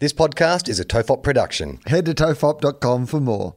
This podcast is a Tofop production. Head to tofop.com for more.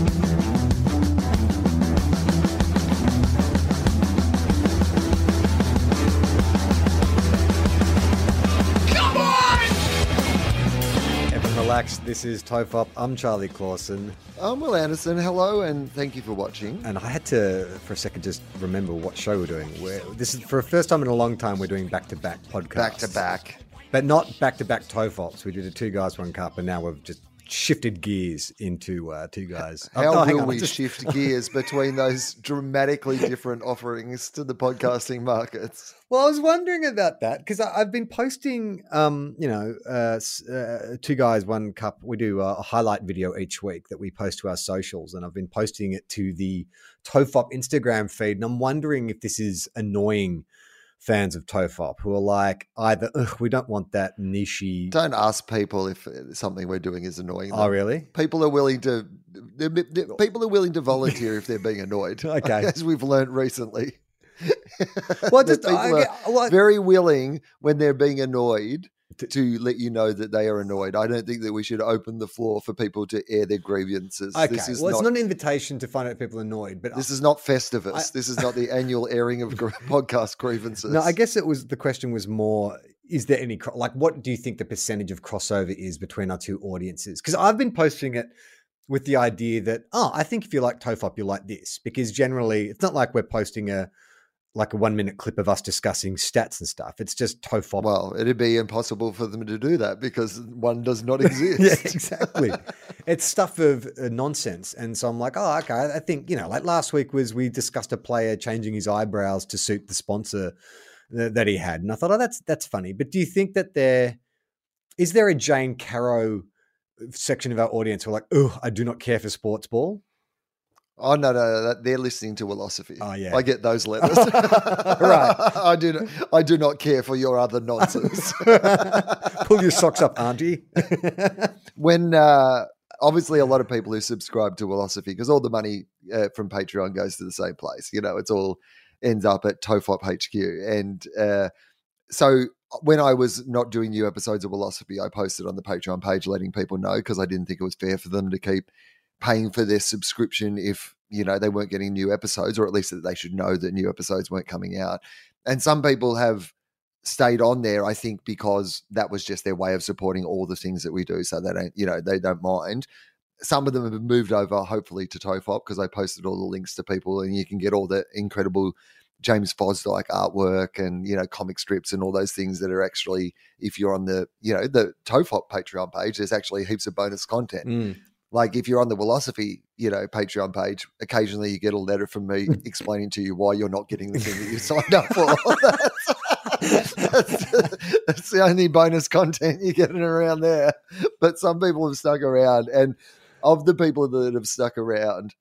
This is Tofop. I'm Charlie Clausen. I'm Wil Anderson. Hello, and thank you for watching. And I had to, for a second, just remember what show we're doing. We're, this is for the first time in a long time we're doing back to back podcasts. Back to back. But not back to back Tofops. We did a two guys, one cup, and now we've just shifted gears into uh, two guys. How Oh, will on, we just- shift gears between those dramatically different offerings to the podcasting markets? Well, I was wondering about that because I've been posting, um, you know, uh, uh, two guys, one cup. We do a highlight video each week that we post to our socials, and I've been posting it to the Tofop Instagram feed. And I'm wondering if this is annoying fans of Tofop who are like, either Ugh, we don't want that nichey. Don't ask people if uh, something we're doing is annoying. Oh, really? People are willing to. they're- People are willing to volunteer if they're being annoyed. Okay. as we've learned recently. Well, just people I are get- well, I- very willing when they're being annoyed To- to let you know that they are annoyed. I don't think that we should open the floor for people to air their grievances. okay. This is well, not, it's not an invitation to find out if people are annoyed, but this is not Festivus. I- this is not the annual airing of podcast grievances. No, I guess it was the question was more: Is there any like what do you think the percentage of crossover is between our two audiences? Because I've been posting it with the idea that oh, I think if you like Tofop, you like this because generally it's not like we're posting a like a one minute clip of us discussing stats and stuff. It's just Tofop. Well, it'd be impossible for them to do that because one does not exist. yeah, exactly. it's stuff of uh, nonsense. And so I'm like, oh, okay. I think, you know, like last week was we discussed a player changing his eyebrows to suit the sponsor th- that he had. And I thought, oh, that's that's funny. But do you think that there is there a Jane Caro section of our audience who are like, oh, I do not care for sports ball? Oh no, no, that, they're listening to philosophy. Oh, yeah. I get those letters. Right. I do. Not, I do not care for your other nonsense. Pull your socks up, Auntie. when uh, obviously a lot of people who subscribe to philosophy because all the money uh, from Patreon goes to the same place. You know, it's all ends up at Tofop HQ, and uh, so when I was not doing new episodes of philosophy, I posted on the Patreon page letting people know because I didn't think it was fair for them to keep paying for their subscription if you know they weren't getting new episodes, or at least that they should know that new episodes weren't coming out. And some people have stayed on there, I think, because that was just their way of supporting all the things that we do. So they don't, you know, they don't mind. Some of them have moved over, hopefully, to Tofop because I posted all the links to people, and you can get all the incredible James Fosdike artwork and you know comic strips and all those things that are actually, if you're on the you know the Tofop Patreon page, there's actually heaps of bonus content. Mm. Like if you're on the Philosophy, you know, Patreon page, occasionally you get a letter from me explaining to you why you're not getting the thing that you signed up for. that's, that's the only bonus content you're getting around there. But some people have stuck around, and of the people that have stuck around,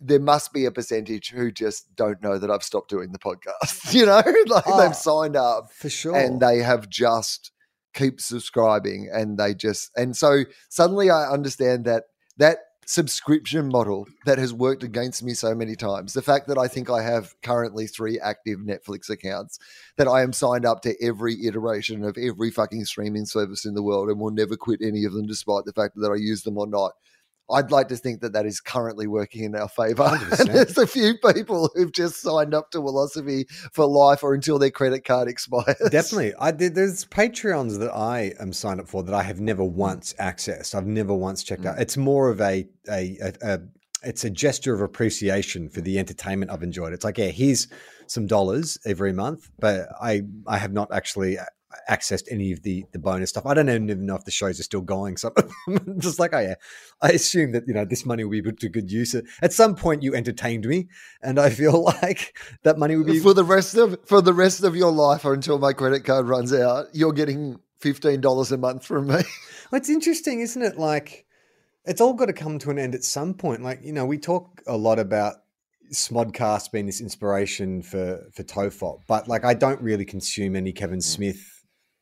there must be a percentage who just don't know that I've stopped doing the podcast. You know, like Oh, they've ah, signed up For sure. and they have just keep subscribing and they just and so suddenly I understand that that subscription model that has worked against me so many times the fact that I think I have currently three active Netflix accounts that I am signed up to every iteration of every fucking streaming service in the world and will never quit any of them despite the fact that I use them or not I'd like to think that that is currently working in our favor. And there's a few people who've just signed up to philosophy for life or until their credit card expires. Definitely. I did there's Patreons that I am signed up for that I have never once accessed. I've never once checked Mm. out. It's more of a a, a, a it's a gesture of appreciation for the entertainment I've enjoyed. It's like, yeah, here's some dollars every month, but I I have not actually accessed any of the the bonus stuff. I don't even know if the shows are still going. So I'm just like, oh yeah, I assume that you know this money will be put to good use. At some point, you entertained me, and I feel like that money would be for the rest of for the rest of your life or until my credit card runs out, you're getting fifteen dollars a month from me. It's interesting, isn't it? Like, it's all got to come to an end at some point. Like, you know, we talk a lot about Smodcast being this inspiration for for Tofop, but like, I don't really consume any Kevin mm. Smith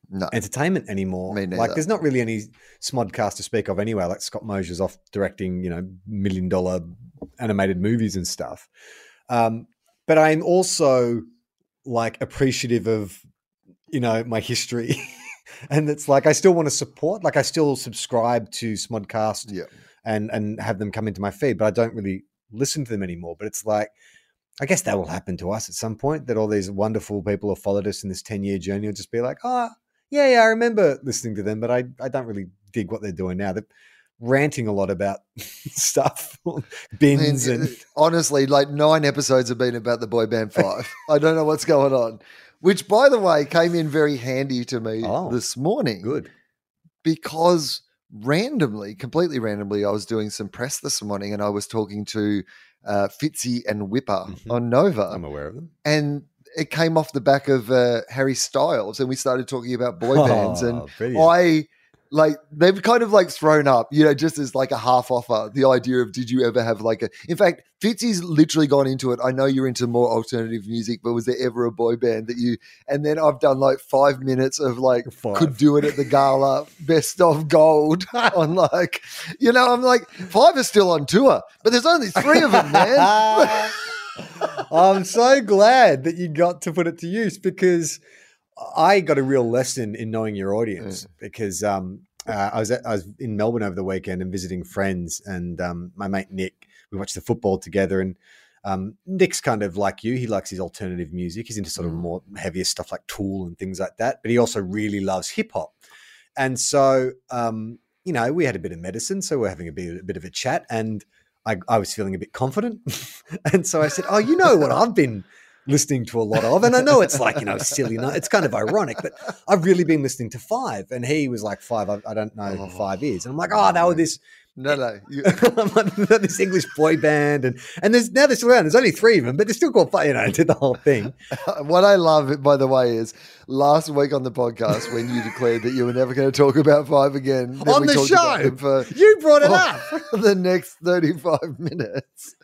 No, entertainment anymore. Like, there's not really any Smodcast to speak of anyway. Like Scott Mosier's off directing, you know, million dollar animated movies and stuff. Um, but I'm also like appreciative of, you know, my history. and it's like I still want to support, like I still subscribe to Smodcast yeah, and and have them come into my feed, but I don't really listen to them anymore. But it's like, I guess that will happen to us at some point. That all these wonderful people who followed us in this ten year journey will just be like, oh yeah, yeah, I remember listening to them, but I I don't really dig what they're doing now. They're ranting a lot about stuff, I mean, bins, and honestly, like nine episodes have been about the boy band five. I don't know what's going on. Which, by the way, came in very handy to me Oh, this morning. good. because randomly, completely randomly, I was doing some press this morning and I was talking to uh, Fitzy and Whipper Mhm. on Nova, I'm aware of them. and it came off the back of uh, Harry Styles, and we started talking about boy bands, and Oh, brilliant. I like they've kind of like thrown up, you know, just as like a half offer. The idea of did you ever have like a? In fact, Fitzy's literally gone into it. I know you're into more alternative music, but was there ever a boy band that you? And then I've done like five minutes of like Five. could do it at the gala, best of gold on like, you know, I'm like five are still on tour, but there's only three of them, man. I'm so glad that you got to put it to use because I got a real lesson in knowing your audience because um, uh, I was at, I was in Melbourne over the weekend and visiting friends and um, my mate Nick. We watched the football together and um, Nick's kind of like you. He likes his alternative music. He's into sort of Mm. more heavier stuff like Tool and things like that. But he also really loves hip hop. And so, um, you know, we had a bit of medicine, so we're having a bit, a bit of a chat, and I, I was feeling a bit confident, and so I said, "Oh, you know what I've been listening to a lot of, and I know it's like you know silly, it's kind of ironic, but I've really been listening to Five, and he was like Five. I, I don't know who Oh. Five is, and I'm like, oh, they were this No, no. You, this English boy band, and and there's now they're still around. There's only three of them, but they're still called Five. You know, did the whole thing. what I love, by the way, is last week on the podcast when you declared that you were never going to talk about five again then On we the talked about show! them for You brought it up. the next 35 minutes.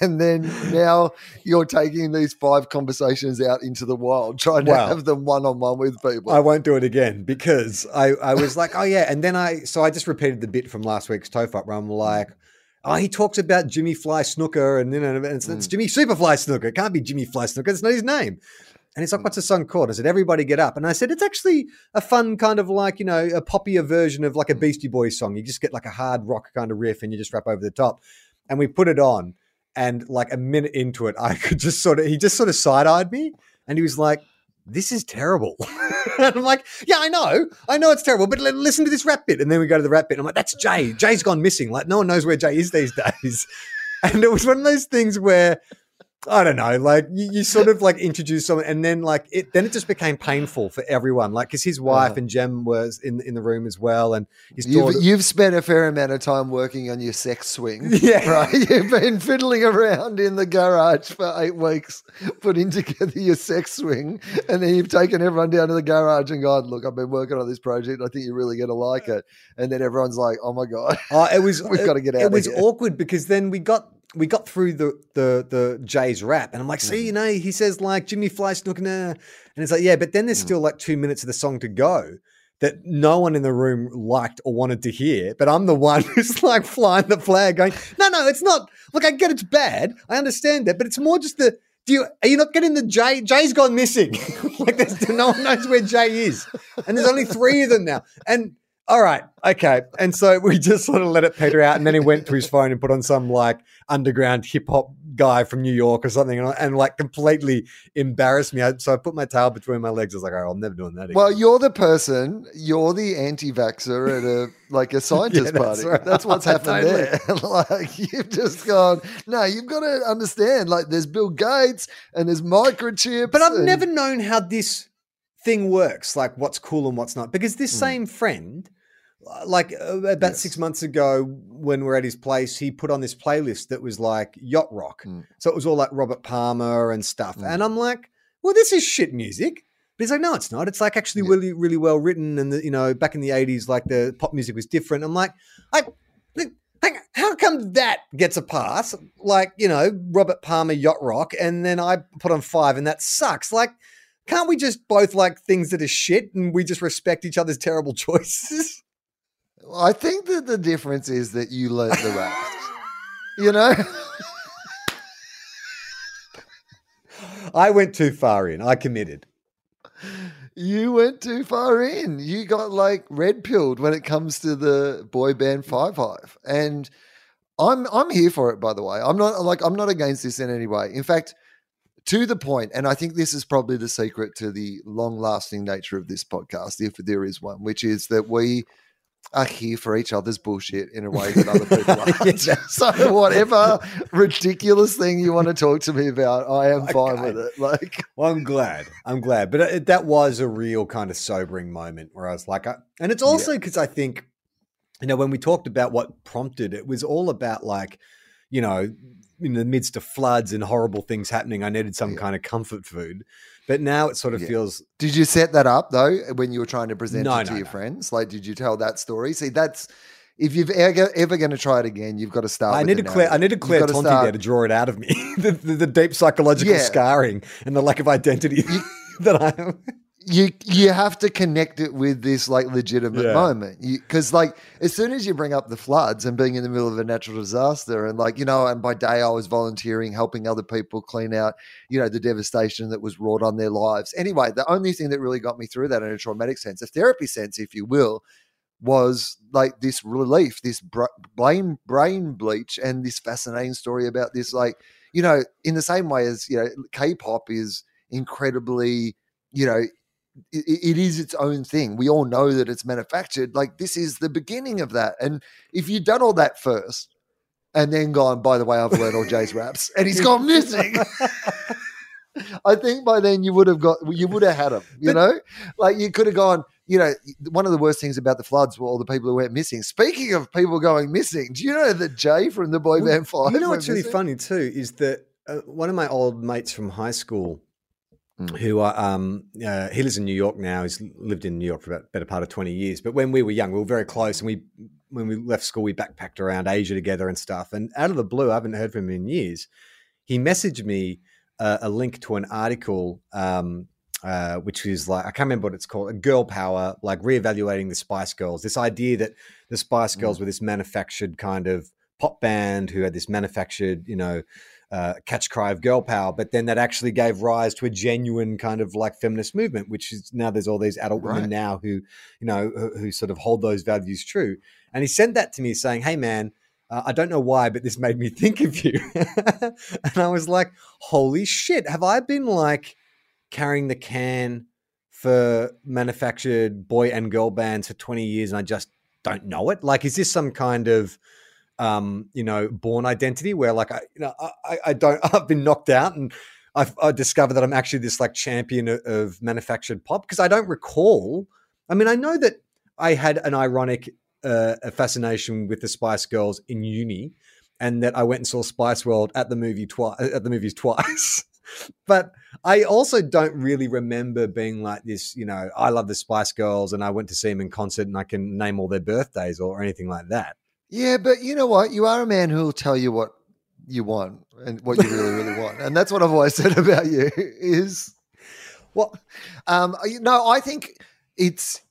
And then now you're taking these five conversations out into the wild, trying to have them one on one with people. I won't do it again because I, I was like, oh yeah, and then I so I just repeated the bit from last week's Tofop where I'm mm. like, oh, he talks about Jimmy Fly Snuka and you know, and it's, it's mm. Jimmy Superfly Snuka. It can't be Jimmy Fly Snuka. It's not his name. And he's like, mm. what's the song called? I said, Everybody Get Up. And I said, it's actually a fun kind of like, you know, a poppier version of like a Beastie Boys song. You just get like a hard rock kind of riff and you just rap over the top. And we put it on. And like a minute into it, I could just sort of, he just sort of side eyed me. And he was like, this is terrible. and I'm like, yeah, I know. I know it's terrible, but li- listen to this rap bit. And then we go to the rap bit. I'm like, that's Jay. Jay's gone missing. Like, no one knows where Jay is these days. And it was one of those things where I don't know, like you, you sort of like introduce someone, and then like it, then it just became painful for everyone. Like, because his wife Uh-huh. and Jem was in in the room as well, and his You've, daughter. you've spent a fair amount of time working on your sex swing. Yeah. Right. You've been fiddling around in the garage for eight weeks, putting together your sex swing. And then you've taken everyone down to the garage and gone, Look, I've been working on this project. I think you're really going to like it. And then everyone's like, Oh my God. Oh, it was We've it- gotta get out It was here. awkward because then we got we got through the the the Jay's rap, and I'm like, Mm. see, you know, he says like Jimmy Fly Snook, nah. and it's like, yeah, but then Mm. there's still like two minutes of the song to go. That no one in the room liked or wanted to hear, but I'm the one who's like flying the flag, going, "No, no, it's not. Look, I get it's bad. I understand that, but it's more just the. Do you are you not getting the Jay? Jay's gone missing. like there's no one knows where Jay is, and there's only three of them now. And all right, okay. And so we just sort of let it peter out, and then he went to his phone and put on some like underground hip hop guy from New York or something, and, and like completely embarrassed me. I, so I put my tail between my legs. I was like, "Oh, I'm never doing that again." Well, you're the person, you're the anti-vaxxer at a like a scientist that's party. right. That's what's happened there. like you've just gone, no, you've got to understand. Like there's Bill Gates and there's microchips. But I've and- never known how this thing works, like what's cool and what's not. Because this hmm. same friend, like uh, about Yes. six months ago, when we're at his place, he put on this playlist that was like yacht rock. Mm. So it was all like Robert Palmer and stuff. Mm. And I'm like, well, this is shit music. But he's like, no, it's not. It's like actually Yeah. really, really well written. And the, you know, back in the '80s, like the pop music was different. I'm like, I, hang, how come that gets a pass? Like, you know, Robert Palmer yacht rock, and then I put on five, and that sucks. Like, can't we just both like things that are shit, and we just respect each other's terrible choices? I think that the difference is that you learnt the rest. you know? I went too far in. I committed. You went too far in. You got like red pilled when it comes to the boy band Five Hive. And I'm I'm here for it, by the way. I'm not like I'm not against this in any way. In fact, to the point, and I think this is probably the secret to the long lasting nature of this podcast, if there is one, which is that we are here for each other's bullshit in a way that other people aren't. Yeah. so whatever ridiculous thing you want to talk to me about, I am fine Okay. with it. Like Well, I'm glad. I'm glad. But it, that was a real kind of sobering moment where I was like, I, and it's also because I think, you know, when we talked about what prompted it, was all about like, you know, in the midst of floods and horrible things happening, I needed some Yeah. kind of comfort food. But now it sort of Yeah. feels Did you set that up though when you were trying to present No, it to no, your no. friends? Like, did you tell that story? See, that's if you've ever, ever going to try it again, you've got to start. I need to clear. I need to clear Tonti start- there to draw it out of me. the, the, the deep psychological Yeah. scarring and the lack of identity that I am. You you have to connect it with this like legitimate Yeah. moment because like as soon as you bring up the floods and being in the middle of a natural disaster and like you know and by day i was volunteering helping other people clean out you know the devastation that was wrought on their lives anyway the only thing that really got me through that in a traumatic sense a therapy sense if you will was like this relief this br- brain brain bleach and this fascinating story about this like you know in the same way as you know k-pop is incredibly you know it, it is its own thing. We all know that it's manufactured. Like this is the beginning of that. And if you'd done all that first, and then gone, by the way, I've learned all Jay's raps, and he's gone missing. I think by then you would have got, you would have had him. You But- know, like you could have gone. You know, one of the worst things about the floods were all the people who went missing. Speaking of people going missing, do you know that Jay from the boy Well, band Five? You know what's really funny too is that uh, one of my old mates from high school, Mm. who are, um, uh, he lives in New York now. He's lived in New York for about better part of twenty years. But when we were young, we were very close, and we when we left school, we backpacked around Asia together and stuff. And out of the blue, I haven't heard from him in years. He messaged me uh, a link to an article. Um, uh, which is like I can't remember what it's called, a girl power, like reevaluating the Spice Girls. This idea that the Spice Mm. Girls were this manufactured kind of pop band who had this manufactured, you know, uh, catch cry of girl power, but then that actually gave rise to a genuine kind of like feminist movement, which is now there's all these adult Right. women now who, you know, who, who sort of hold those values true. And he sent that to me saying, "Hey, man." Uh, I don't know why, but this made me think of you. and I was like, holy shit, have I been like carrying the can for manufactured boy and girl bands for 20 years and I just don't know it? Like, is this some kind of, um, you know, Bourne Identity where like I, you know, I- I, don't, I've been knocked out and I've I discovered that I'm actually this like champion of, of manufactured pop because I don't recall. I mean, I know that I had an ironic uh, fascination with the Spice Girls in uni, and that I went and saw Spice World at the movie twice at the movies twice. but I also don't really remember being like this. You know, I love the Spice Girls, and I went to see them in concert, and I can name all their birthdays or anything like that. Yeah, but you know what? You are a man who will tell you what you want and what you really, really want, and that's what I've always said about you. Is Well, um, know, I think it's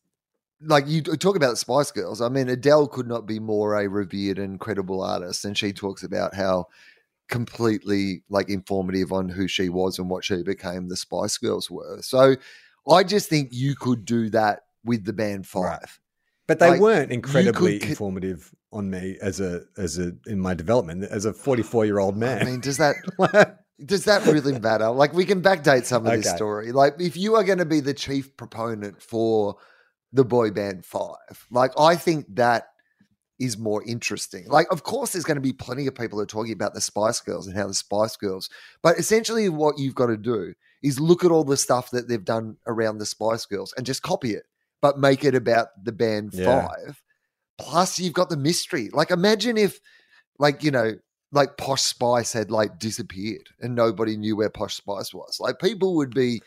like you talk about the Spice Girls. I mean, Adele could not be more a revered and credible artist, and she talks about how completely like informative on who she was and what she became. The Spice Girls were. So, I just think you could do that with the band Five. Right. but they Like, weren't incredibly could- informative on me as a as a in my development as a 44 year old man. I mean, does that Does that really matter? Like, we can backdate some of this story. Like, if you are going to be the chief proponent for the boy band Five, like, I think that is more interesting. Like, of course, there's going to be plenty of people who are talking about the Spice Girls and how the Spice Girls, but essentially, what you've got to do is look at all the stuff that they've done around the Spice Girls and just copy it, but make it about the band Yeah. Five. Plus, you've got the mystery. Like, imagine if, like, you know, like Posh Spice had like disappeared and nobody knew where Posh Spice was. Like people would be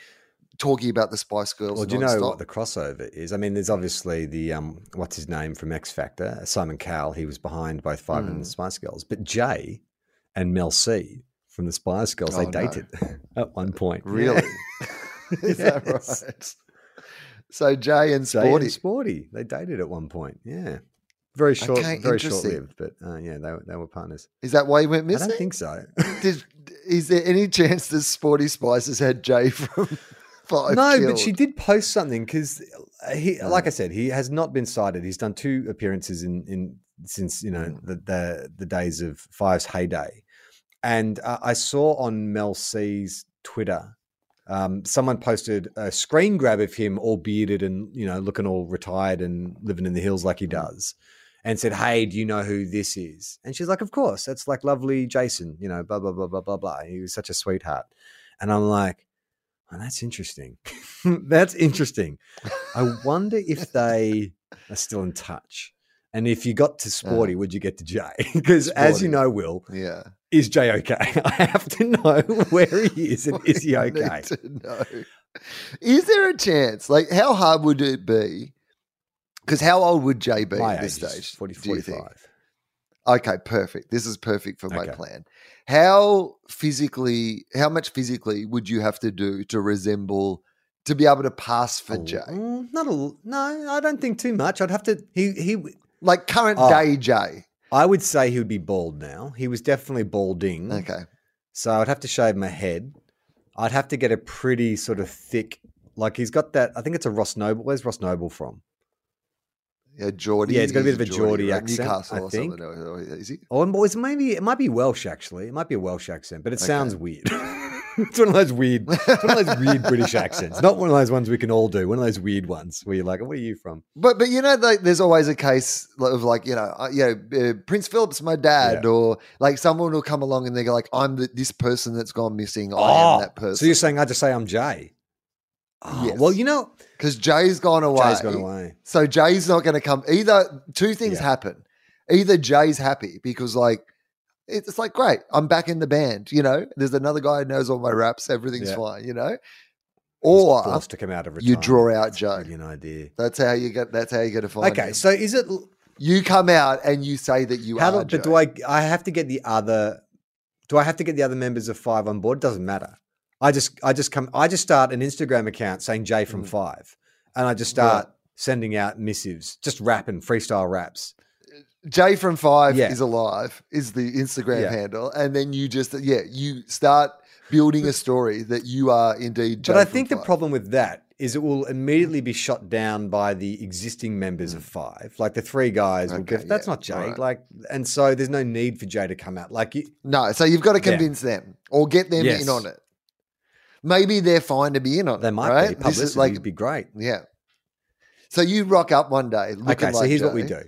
talking about the Spice Girls. Well, do you know nonstop. what the crossover is? I mean, there's obviously the um, what's his name from X Factor, Simon Cowell. He was behind both Five and Mm. the Spice Girls, but Jay and Mel C from the Spice Girls, Oh, they no. dated at one point. Yeah. really? Is that right? So Jay and Jay Sporty. and Sporty, they dated at one point. Yeah, very short, Okay, very short lived, but uh, yeah, they were, they were partners. Is that why he went missing? I don't think so. Did, is there any chance that Sporty Spice has had Jay from Five? no, killed? but she did post something because he, No. like I said, he has not been cited. He's done two appearances in in since you know Mm. the the, the days of Five's heyday, and uh, I saw on Mel C's Twitter. Um, someone posted a screen grab of him all bearded and you know looking all retired and living in the hills like he Mm. does, and said, "Hey, do you know who this is?" And she's like, "Of course, that's like lovely Jason, you know, blah blah blah blah blah blah." He was such a sweetheart, and I'm like, "Oh, that's interesting. that's interesting. I wonder if they are still in touch." And if you got to uh. Sporty, would you get to Jay? Because as you know, Wil, Yeah. is Jay okay? I have to know where he is and is he We need okay? to know. Is there a chance? Like, how hard would it be? Because how old would Jay be My at this age stage? 40, do 45. Okay, perfect. This is perfect for my plan. How physically, how much physically would you have to do to resemble, to be able to pass for Oh, Jay? mm, not a no, I don't think too much. I'd have to. He he. Like current Oh. day Jay. I would say he would be bald now. He was definitely balding. Okay. So I'd have to shave my head. I'd have to get a pretty sort of thick. Like he's got that. I think it's a Ross Noble. Where's Ross Noble from? Yeah, Geordie. Yeah, he's got a bit of a Geordie right? accent, Newcastle I think. or- Is he? Oh, and it's maybe it might be Welsh actually. It might be a Welsh accent, but it Okay. sounds weird. it's one of those weird, one of those weird British accents. Not one of those ones we can all do. One of those weird ones where you're like, "Where are you from?" But but you know, like there's always a case of like you know, uh, you know, uh, Prince Philip's my dad, Yeah. or like someone will come along and they go like, I'm the, this person that's gone missing. I am that person. Oh, So you're saying I just say I'm Jay? Oh, Yes. Well, you know, because Jay's gone away. Jay's gone away. So Jay's not going to come. Either two things Yeah. happen. Either Jay's happy because like it's like great, I'm back in the band. You know, there's another guy who knows all my raps. Everything's Yeah. fine. You know, or forced to come out of you draw out Jay. Brilliant idea. That's how you get. That's how you get to find. Okay, him. so is it? you come out and you say that you How are. do, but do I? I have to get the other. Do I have to get the other members of Five on board? Doesn't matter. I just, I just come. I just start an Instagram account saying Jay from Mm. Five, and I just Right. start sending out missives, just rapping freestyle raps. Jay from Five Yeah. is alive is the Instagram Yeah. handle, and then you just yeah you start building a story that you are indeed. Jay but I think the problem with that is it will immediately be shot down by the existing members of Five, like the three guys. will Mm. Okay, go, That's yeah, not Jay. alright. Like, and so there's no need for Jay to come out. Like, you, no, so you've got to Yeah. convince them or get them Yes. in on it. Maybe they're fine to be in on they might right? be This is like would be great. yeah. So you rock up one day. Looking Okay, so like here's what we do.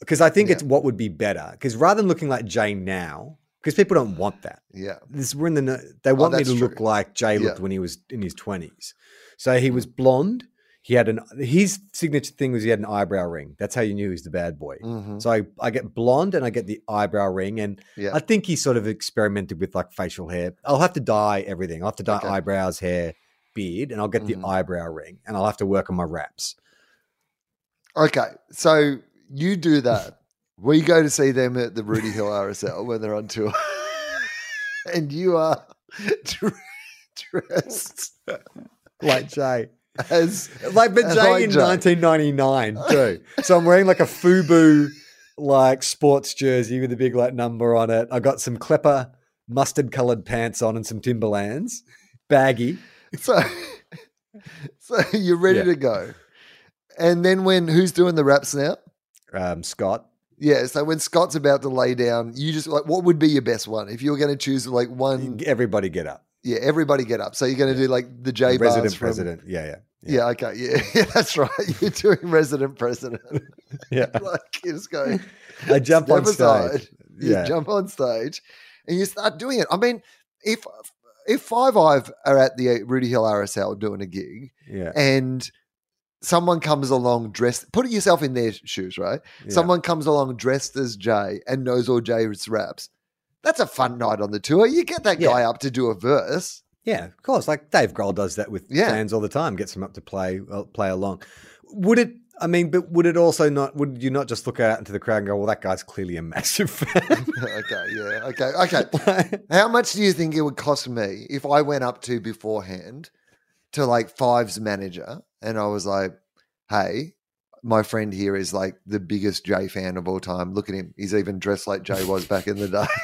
Because I think Yeah. it's what would be better. Because rather than looking like Jay now, because people don't want that. Yeah, This we're in the they oh, want me Oh, that's to look like Jay looked Yeah. When he was in his twenties. So he hmm. was blonde. He had an his signature thing was he had an eyebrow ring. That's how you knew he was the bad boy. Mhm. So I, I get blonde and I get the eyebrow ring, and yeah. I think he sort of experimented with like facial hair. I'll have to dye everything. I'll have to dye Okay. eyebrows, hair, beard, and I'll get Mhm. the eyebrow ring, and I'll have to work on my raps. Okay, so you do that. we go to see them at the Rooty Hill RSL when they're on tour, and you are dressed Like Jay. As Like, but As Jay like in Jay. 1999 too. So I'm wearing like a FUBU like sports jersey with a big like number on it. I got some Klepper mustard colored pants on and some Timberlands, baggy. so. So you're ready Yeah. to go, and then when who's doing the raps now? Um, Scott, Yeah, so when Scott's about to lay down, you just like what would be your best one if you were going to choose like one? everybody get up. Yeah, everybody get up. So you're going to do like the J The resident from- president. Yeah, yeah, Yeah. okay, yeah, yeah, that's right. You're doing resident president. yeah. like you just go. I jump on stage. aside, You Yeah. jump on stage, and you start doing it. I mean, if if Five Ive are at the uh, Rooty Hill RSL doing a gig, Yeah. and someone comes along dressed, put yourself in their shoes, right? yeah. someone comes along dressed as Jay and knows all Jay's raps. That's a fun night on the tour. You get that Yeah. guy up to do a verse. Yeah, of course. Like Dave Grohl does that with Yeah. fans all the time. Gets them up to play uh, play along. Would it? I mean, but would it also not? Would you not just look out into the crowd and go, "Well, that guy's clearly a massive fan." okay, yeah, okay, okay. How much do you think it would cost me if I went up to beforehand to like Five's manager and I was like, hey, my friend here is like the biggest Jay fan of all time. Look at him. He's even dressed like Jay was back in the day.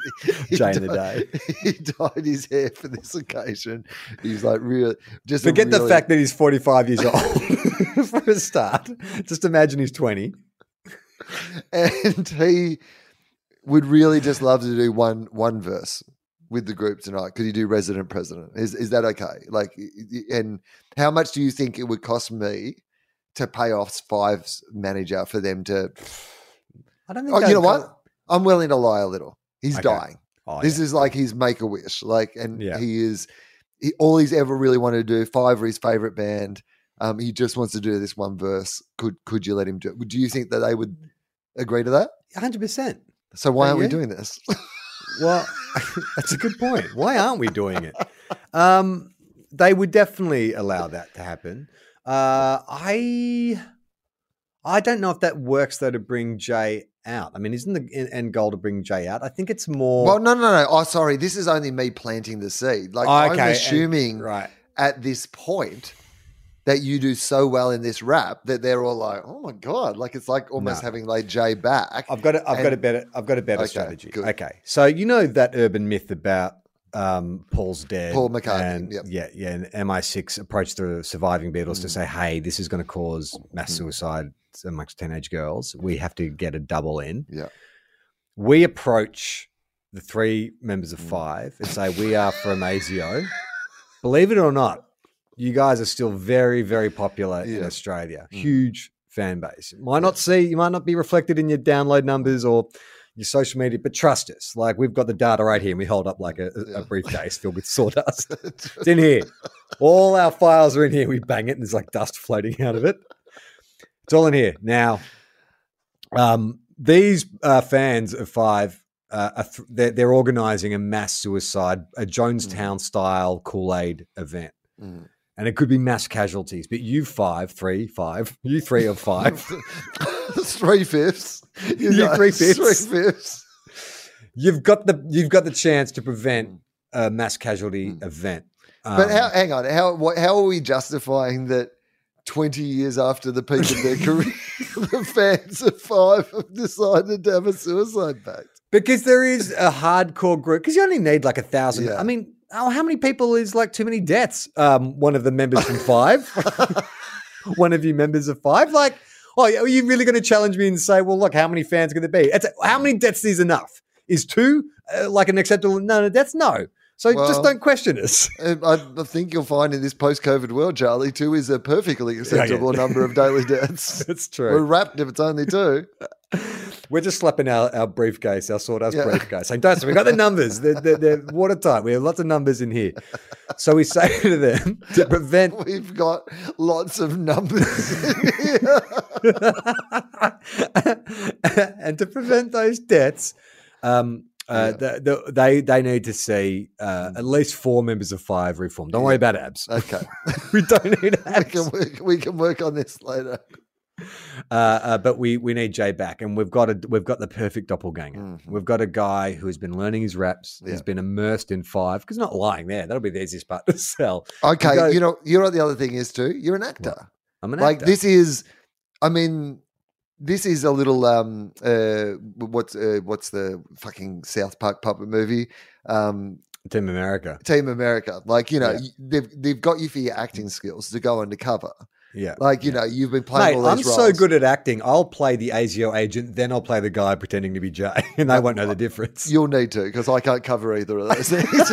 In the dyed- He dyed his hair for this occasion. He's like real just Forget the fact that he's forty five years old for a start. Just imagine he's twenty. and he would really just love to do one one verse with the group tonight. Could you do resident president? Is is that okay? Like, and how much do you think it would cost me to pay off Five's manager for them to? I don't think. Oh, you know go- what? I'm willing to lie a little. He's Okay. dying. Oh, this yeah. is like his make a wish. Like, and Yeah. he is he, all he's ever really wanted to do. Five are his favorite band. Um, he just wants to do this one verse. Could could you let him do it? Do you think that they would agree to that? hundred percent. So why Don't aren't we doing this? Well, that's a good point. Why aren't we doing it? Um, they would definitely allow that to happen. Uh, I, I don't know if that works though to bring Jay out. I mean, isn't the end goal to bring Jay out? I think it's more. Well, no, no, no. Oh, sorry. This is only me planting the seed. Like Oh, I'm okay, and- assuming right. at this point that you do so well in this rap that they're all like, "Oh my god!" Like it's like almost No. having like Jay back. I've got a, I've got a And- better I've got a better Okay, strategy. good. Okay, so you know that urban myth about um, Paul's dead. Paul McCartney, and, yep. Yeah, yeah. And MI6 approached the surviving Beatles to Mm. say, "Hey, this is going to cause mass Mm. suicide amongst teenage girls. We have to get a double in." Yeah. We approach the three members of Mm. five and say, "We are from ASIO." Believe it or not, you guys are still very, very popular in Australia. Mm. Huge fan base. Might not see, you might not be reflected in your download numbers or your social media, but trust us. Like we've got the data right here, and we hold up like a, a- Yeah. a briefcase filled with sawdust. it's in here. All our files are in here. We bang it, and there's like dust floating out of it. It's all in here now. Um, these uh, fans of Five, uh, are th- they're, they're organizing a mass suicide, a Jonestown style Kool Aid event. Mm. And it could be mass casualties, but you five, three, five, you three of five, three fifths. You You know, three-fifths. Three fifths. you've got the you've got the chance to prevent a mass casualty Mm. event. But Um, how, hang on, how what, how are we justifying that? Twenty years after the peak of their career, the fans of Five have decided to have a suicide pact. Because there is a hardcore group. Because you only need like a thousand. Yeah. I mean, oh, how many people is like too many deaths? Um, one of the members from Five, one of you members of Five, like, oh, are you really going to challenge me and say, well, look, how many fans are going to be? It's how many deaths is enough? Is two uh, like an acceptable? No, no, deaths, no. So Well- just don't question us. I, I think you'll find in this post-COVID world, Charlie, two is a perfectly acceptable number of daily deaths. That's true. We're wrapped if it's only two. We're just slapping our, our briefcase, our sawdust Yeah. briefcase, saying, "Don't we got the numbers? They're, they're, they're watertight. We have lots of numbers in here." So we say to them to prevent We've got lots of numbers. in here. and to prevent those deaths, um, uh, Yeah. the, the, they they need to see uh, at least four members of five reform. Don't worry about abs. okay, we don't need we abs. can work. We can work on this later. Uh, uh, but we we need Jay back, and we've got a we've got the perfect doppelganger. Mhm. We've got a guy who has been learning his raps. Yeah. He's been immersed in five because not lying there. That'll be the easiest part to sell. Okay, go- you know, you know what the other thing is too. You're an actor. I'm an like actor. Like this is, I mean, this is a little um uh what's uh, what's the fucking South Park puppet movie um Team America. Team America. Like you know, Yeah. they've they've got you for your acting skills to go undercover. Yeah. Like you Yeah. know, you've been playing Mate, all I'm these so good at acting. I'll play the ASIO agent, then I'll play the guy pretending to be Jay, and they won't know the difference. You'll need to because I can't cover either of those things.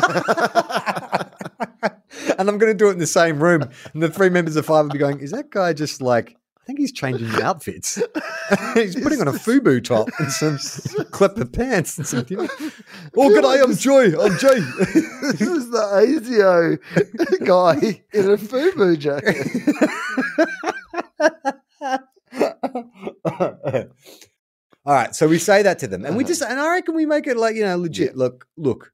and I'm going to do it in the same room. And the three members of five will be going, "Is that guy just like?" I think he's changing his outfits. he's putting on a FUBU top and some clipper pants and some. Oh, good day, I'm Joy. I'm Jay. this is the ASIO guy in a FUBU jacket. All right, so we say that to them, and we just, and I reckon we make it like you know legit. Look, look,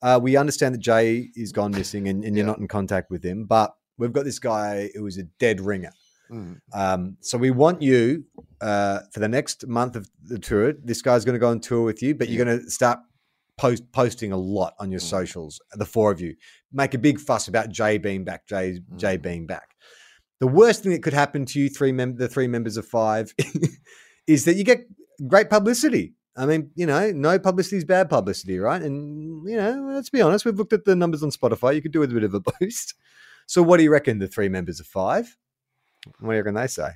Uh, we understand that Jay is gone missing and, and you're Yeah. not in contact with him, but we've got this guy who is a dead ringer. Mm. Um, so we want you uh, for the next month of the tour. This guy's going to go on tour with you, but you're going to start post posting a lot on your Mm. socials. The four of you make a big fuss about Jay being back. Jay Jay Mm. being back. The worst thing that could happen to you, three mem- the three members of five, is that you get great publicity. I mean, you know, no publicity is bad publicity, right? And you know, let's be honest, we've looked at the numbers on Spotify. You could do with a bit of a boost. So, what do you reckon? The three members of five. What do you reckon they say?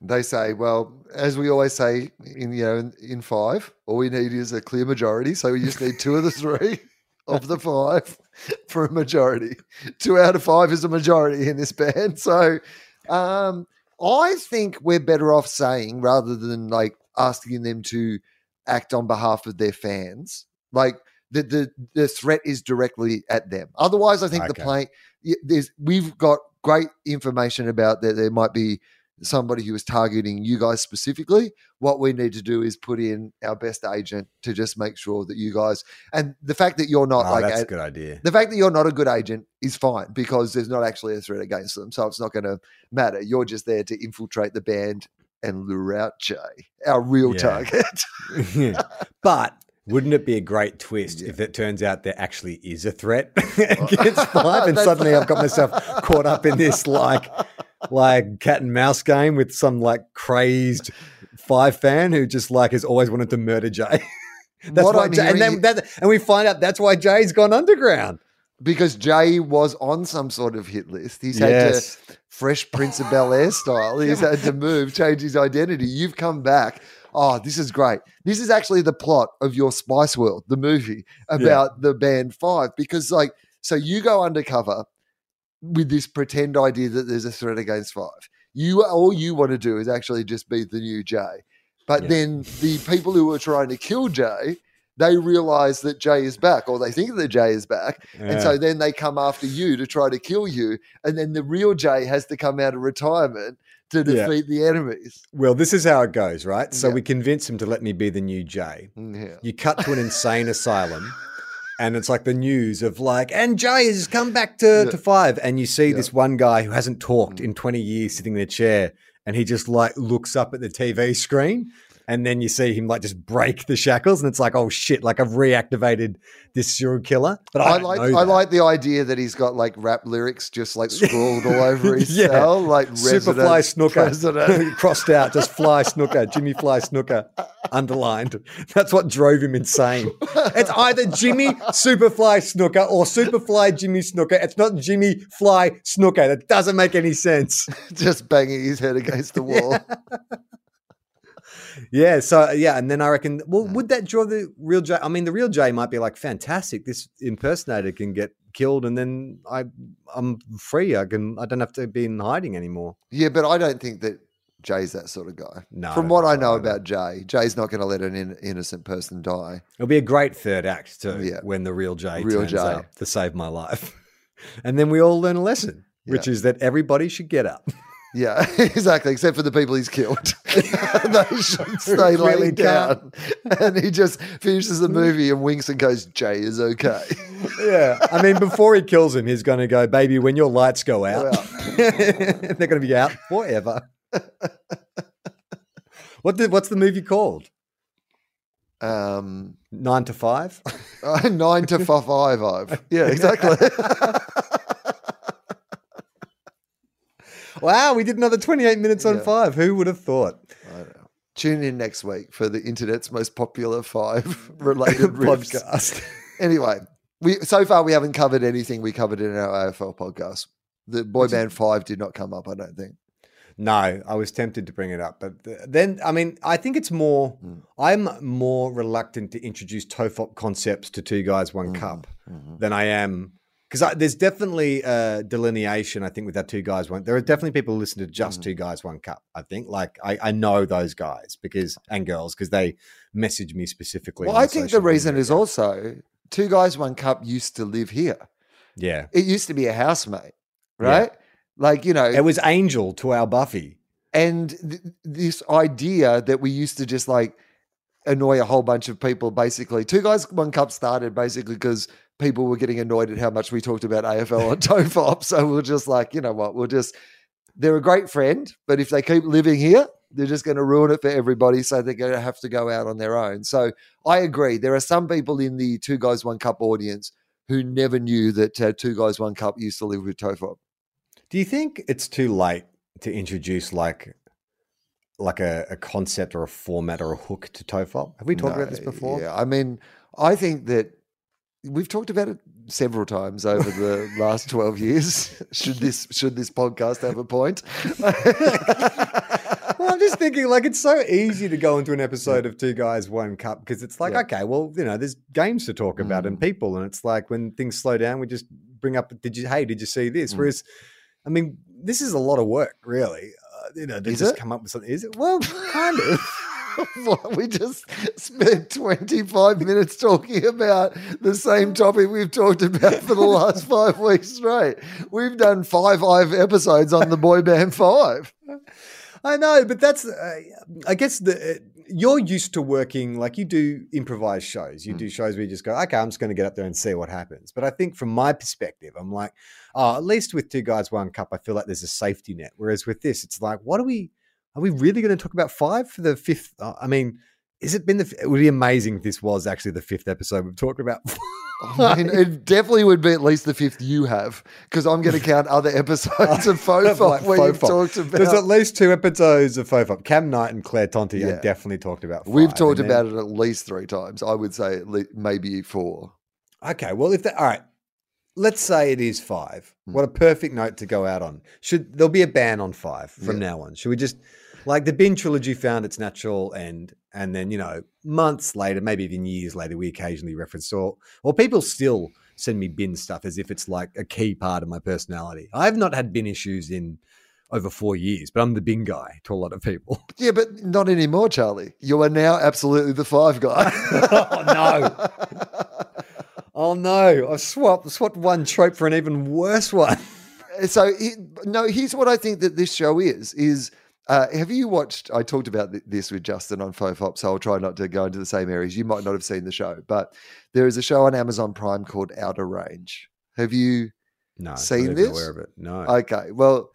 They say, well, as we always say in you know in, in five, all we need is a clear majority. So we just need two of the three of the five for a majority. Two out of five is a majority in this band. So um, I think we're better off saying rather than like asking them to act on behalf of their fans, like the the, the threat is directly at them. Otherwise, I think the Okay. play y- there's we've got great information about that there might be somebody who is targeting you guys specifically. What we need to do is put in our best agent to just make sure that you guys and the fact that you're not Oh, like that's a- a good idea. the fact that you're not a good agent is fine because there's not actually a threat against them. So it's not going to matter. You're just there to infiltrate the band and lure out Jay, our real Yeah. target. but wouldn't it be a great twist Yeah. if it turns out there actually is a threat against five, and suddenly I've got myself caught up in this like like cat and mouse game with some like crazed five fan who just like has always wanted to murder Jay. That's What why, Jay, and then that, and we find out that's why Jay's gone underground. because Jay was on some sort of hit list. He's had to Fresh Prince of Bel Air style. He's had to move, change his identity. You've come back. Oh, this is great. This is actually the plot of your Spice World, the movie about the band Five. Because, like, so you go undercover with this pretend idea that there's a threat against Five. You all you want to do is actually just be the new Jay. But Yeah. then the people who are trying to kill Jay, they realize that Jay is back, or they think that Jay is back, and so then they come after you to try to kill you. And then the real Jay has to come out of retirement to Yeah. defeat the enemies. well, this is how it goes, right? So Yeah. we convince him to let me be the new Jay. Yeah. you cut to an insane asylum and it's like the news of like and jay has come back to, Yeah. to five and you see Yeah. this one guy who hasn't talked Mm. in 20 years sitting in a chair and he just like looks up at the tv screen and then you see him like just break the shackles and it's like oh shit like i've reactivated this serial killer but i, I like I like the idea that he's got like rap lyrics just like scrawled all over his Yeah. cell, like Superfly Snuka crossed out, just fly Snuka, Jimmy Fly Snuka underlined. That's what drove him insane. It's either Jimmy Superfly Snuka or Superfly Jimmy Snuka. It's not Jimmy Fly snooker. That doesn't make any sense. just banging his head against the wall. Yeah. So yeah, and then I reckon, well, would that draw the real J? I mean, the real J might be like, fantastic. This impersonator can get killed, and then I, I'm free. I can. I don't have to be in hiding anymore. Yeah, but I don't think that Jay's that sort of guy. No, From what I know about Jay, Jay's not going to let an in- innocent person die. It'll be a great third act too, Yeah. when the real Jay Real turns Jay. up to save my life, and then we all learn a lesson, which is that everybody should get up. Yeah, exactly. Except for the people he's killed, they should stay Really laying down. And he just finishes the movie and winks and goes, "Jay is okay." yeah, I mean, before he kills him, he's going to go, "Baby, when your lights go out, they're going to be out forever." what did, what's the movie called? Um, Nine to Five. nine to five. Five. Yeah, exactly. Wow, we did another twenty-eight minutes on Yeah. five. Who would have thought? I know. Tune in next week for the internet's most popular five related riffs. Podcast. Anyway, we so far we haven't covered anything we covered in our AFL podcast. The boy band five did not come up, I don't think. No, I was tempted to bring it up, but th- then I mean, I think it's more. Mm. I'm more reluctant to introduce TOFOP concepts to two guys, one Mm. cup Mhm. than I am because there's definitely a delineation. I think with that two guys, one. There are definitely people who listen to just Mhm. two guys, one cup. I think like I, I know those guys because and girls because they message me specifically. Well, I think the reason media. is also two guys, one cup used to live here. yeah, It used to be a housemate, Yeah. right? Like you know, it was Angel to our Buffy. and th- this idea that we used to just like annoy a whole bunch of people basically two guys one cup started basically because people were getting annoyed at how much we talked about AFL on Tofop. So we're just like, you know what, we'll just they're a great friend, but if they keep living here, they're just going to ruin it for everybody. So they're going to have to go out on their own. So I agree. There are some people in the Two Guys One Cup audience who never knew that uh, Two Guys One Cup used to live with Tofop. Do you think it's too late to introduce like like a, a concept or a format or a hook to Tofop? Have we talked No, about this before? Yeah, I mean, I think that we've talked about it several times over the last 12 years. Should this should this podcast have a point? well, I'm just thinking, like, it's so easy to go into an episode of Two Guys, One Cup because it's like, Yeah. okay, well, you know, there's games to talk about and Mm. people, and it's like when things slow down, we just bring up, did you, hey, did you see this? Mm. Whereas, I mean, this is a lot of work, really. Uh, you know, to Is just it? come up with something. Is it? Well, kind of. We just spent 25 minutes talking about the same topic we've talked about for the last five weeks straight. We've done five live episodes on the boy band five. I know, but that's, uh, I guess the, uh, you're used to working like you do improvised shows. You Mm. do shows where you just go, okay, I'm just going to get up there and see what happens. But I think from my perspective, I'm like, oh, at least with Two Guys, One Cup, I feel like there's a safety net. Whereas with this, it's like, what are we, are we really going to talk about five for the fifth? uh, I mean, is it been the, it would be amazing if this was actually the fifth episode we've talked about. I mean, it definitely would be at least the fifth you have, because I'm going to count other episodes of Fofop Like where you've talked about. There's at least two episodes of Fofop. Cam Knight and Claire Tonti Yeah. have definitely talked about five. We've talked and then- about it at least three times. I would say at least maybe four. Okay, well, if that, all right, let's say it is five. Hmm. What a perfect note to go out on. Should there'll be a ban on five from Yeah. now on? Should we just like the bin trilogy found its natural end, and then you know months later, maybe even years later, we occasionally reference or or people still send me bin stuff as if it's like a key part of my personality. I have not had bin issues in over four years, but I'm the bin guy to a lot of people. Yeah, but not anymore, Charlie. You are now absolutely the five guy. Oh, no. oh no, I've swapped swapped one trope for an even worse one. so no, here's what I think that this show is: is uh, have you watched? I talked about th- this with Justin on Fofop, so I'll try not to go into the same areas. You might not have seen the show, but there is a show on Amazon Prime called Outer Range. Have you? No, Seen this? Aware of it? No. Okay, well,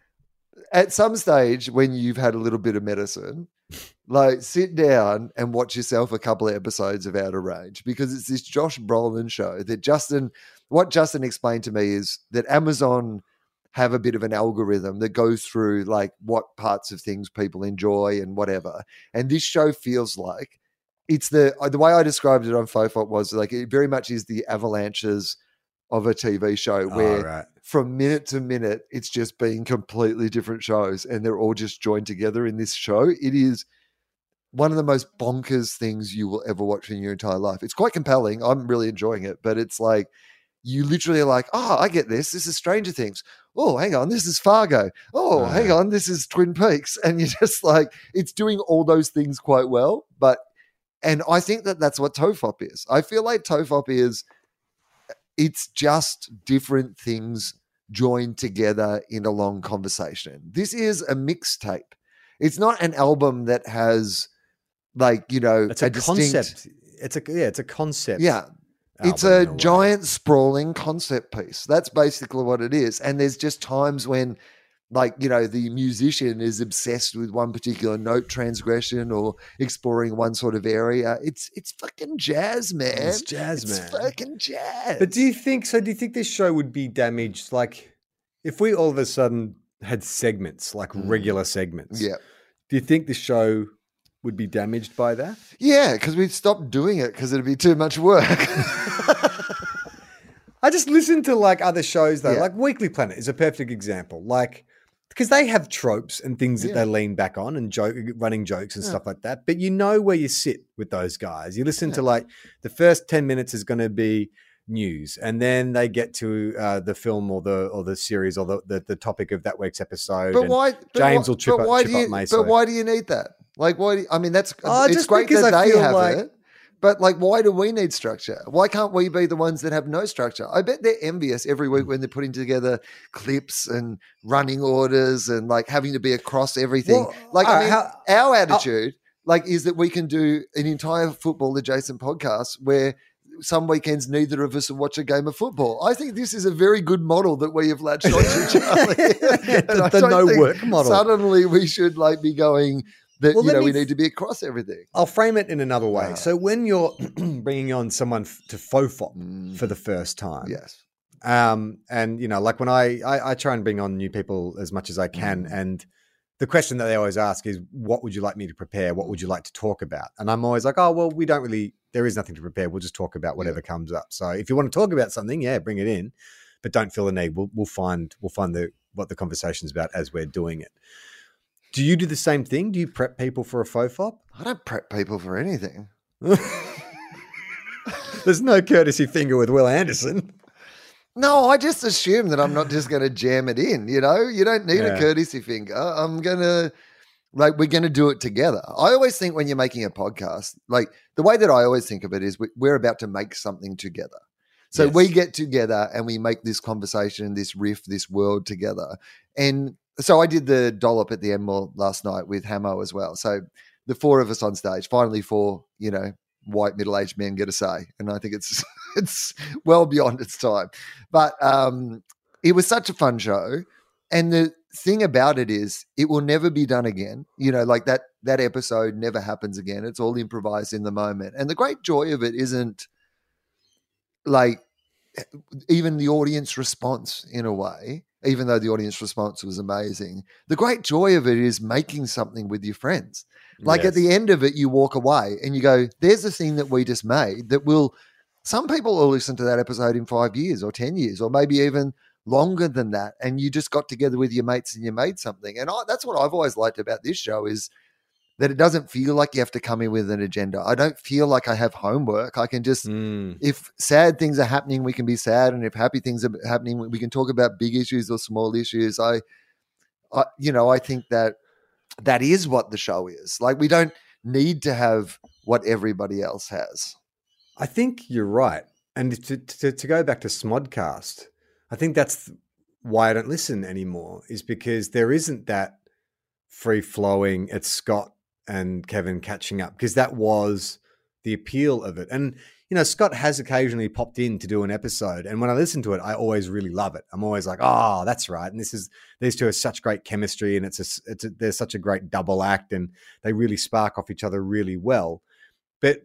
at some stage when you've had a little bit of medicine, like sit down and watch yourself a couple of episodes of Outer Range because it's this Josh Brolin show that Justin. What Justin explained to me is that Amazon have a bit of an algorithm that goes through like what parts of things people enjoy and whatever. And this show feels like it's the uh, the way I described it on Fofop was like it very much is the avalanches of a TV show Oh, where right. from minute to minute, it's just being completely different shows and they're all just joined together in this show. It is one of the most bonkers things you will ever watch in your entire life. It's quite compelling. I'm really enjoying it, but it's like you literally are like, oh, I get this. This is Stranger Things. Oh, hang on, this is Fargo. Oh, hang on, this is Twin Peaks. And you're just like, it's doing all those things quite well. But, and I think that that's what Tofop is. I feel like Tofop is, it's just different things joined together in a long conversation. This is a mixtape. It's not an album that has like, you know, It's a, distinct- concept. It's a yeah, it's a concept. Yeah. It's a giant sprawling concept piece. That's basically what it is. And there's just times when like, you know, the musician is obsessed with one particular note transgression or exploring one sort of area. It's it's fucking jazz, man. It's jazz, man. It's man. fucking jazz. But do you think so? Do you think this show would be damaged? Like, if we all of a sudden had segments, like Mm. regular segments, Yeah. Do you think the show would be damaged by that? Yeah, because we'd stop doing it because it'd be too much work. I just listen to like other shows though, Yeah. like Weekly Planet is a perfect example. Like because they have tropes and things that Yeah. they lean back on and joke, running jokes and Yeah. stuff like that. But you know where you sit with those guys. You listen to like the first ten minutes is going to be news, and then they get to uh, the film or the or the series or the, the, the topic of that week's episode. but why? But James why, will trip but up- why trip do up you, But why do you need that? Like, why? Do I mean, that's Oh, it's great that I they have like- it. But like, why do we need structure? Why can't we be the ones that have no structure? I bet they're envious every week mm. when they're putting together clips and running orders and like having to be across everything. Well, like, I right, mean, how- our attitude, like, is that we can do an entire football adjacent podcast where some weekends neither of us will watch a game of football. I think this is a very good model that we have latched onto, Charlie. the, the no work model. Suddenly, we should like be going that well, you know we need to be across everything. I'll frame it in another way. Uh, so when you're bringing on someone to FOFOP mm, for the first time, yes, um, and you know, like when I, I, I try and bring on new people as much as I can, mm. and the question that they always ask is, "What would you like me to prepare? What would you like to talk about?" And I'm always like, "Oh, well, we don't really. There is nothing to prepare. We'll just talk about whatever yeah. comes up. So if you want to talk about something, yeah, bring it in, but don't feel the need. We'll we'll find we'll find the what the conversation's about as we're doing it." Do you do the same thing? Do you prep people for a FOFOP? I don't prep people for anything. There's no courtesy finger with Wil Anderson. No, I just assume that I'm not just going to jam it in. You know, you don't need yeah. a courtesy finger. I'm going to, like, we're going to do it together. I always think when you're making a podcast, like, the way that I always think of it is we're about to make something together. So yes. we get together and we make this conversation, this riff, this world together. And so I did the dollop at the Enmore last night with Hamo as well. So the four of us on stage, finally four, you know, white middle-aged men get a say. And I think it's it's well beyond its time. But um it was such a fun show. And the thing about it is it will never be done again. You know, like that that episode never happens again. It's all improvised in the moment. And the great joy of it isn't like even the audience response in a way even though the audience response was amazing. The great joy of it is making something with your friends. Like yes. at the end of it, you walk away and you go, there's the thing that we just made that will, some people will listen to that episode in five years or 10 years or maybe even longer than that. And you just got together with your mates and you made something. And I, that's what I've always liked about this show is that it doesn't feel like you have to come in with an agenda. I don't feel like I have homework. I can just, mm. if sad things are happening, we can be sad, and if happy things are happening, we can talk about big issues or small issues. I, I, you know, I think that that is what the show is. Like we don't need to have what everybody else has. I think you're right, and to to, to go back to Smodcast, I think that's why I don't listen anymore. Is because there isn't that free flowing. It's Scott and Kevin catching up because that was the appeal of it. And you know, Scott has occasionally popped in to do an episode, and when I listen to it, I always really love it. I'm always like, "Oh, that's right." And this is these two are such great chemistry, and it's a, it's a, there's such a great double act, and they really spark off each other really well. But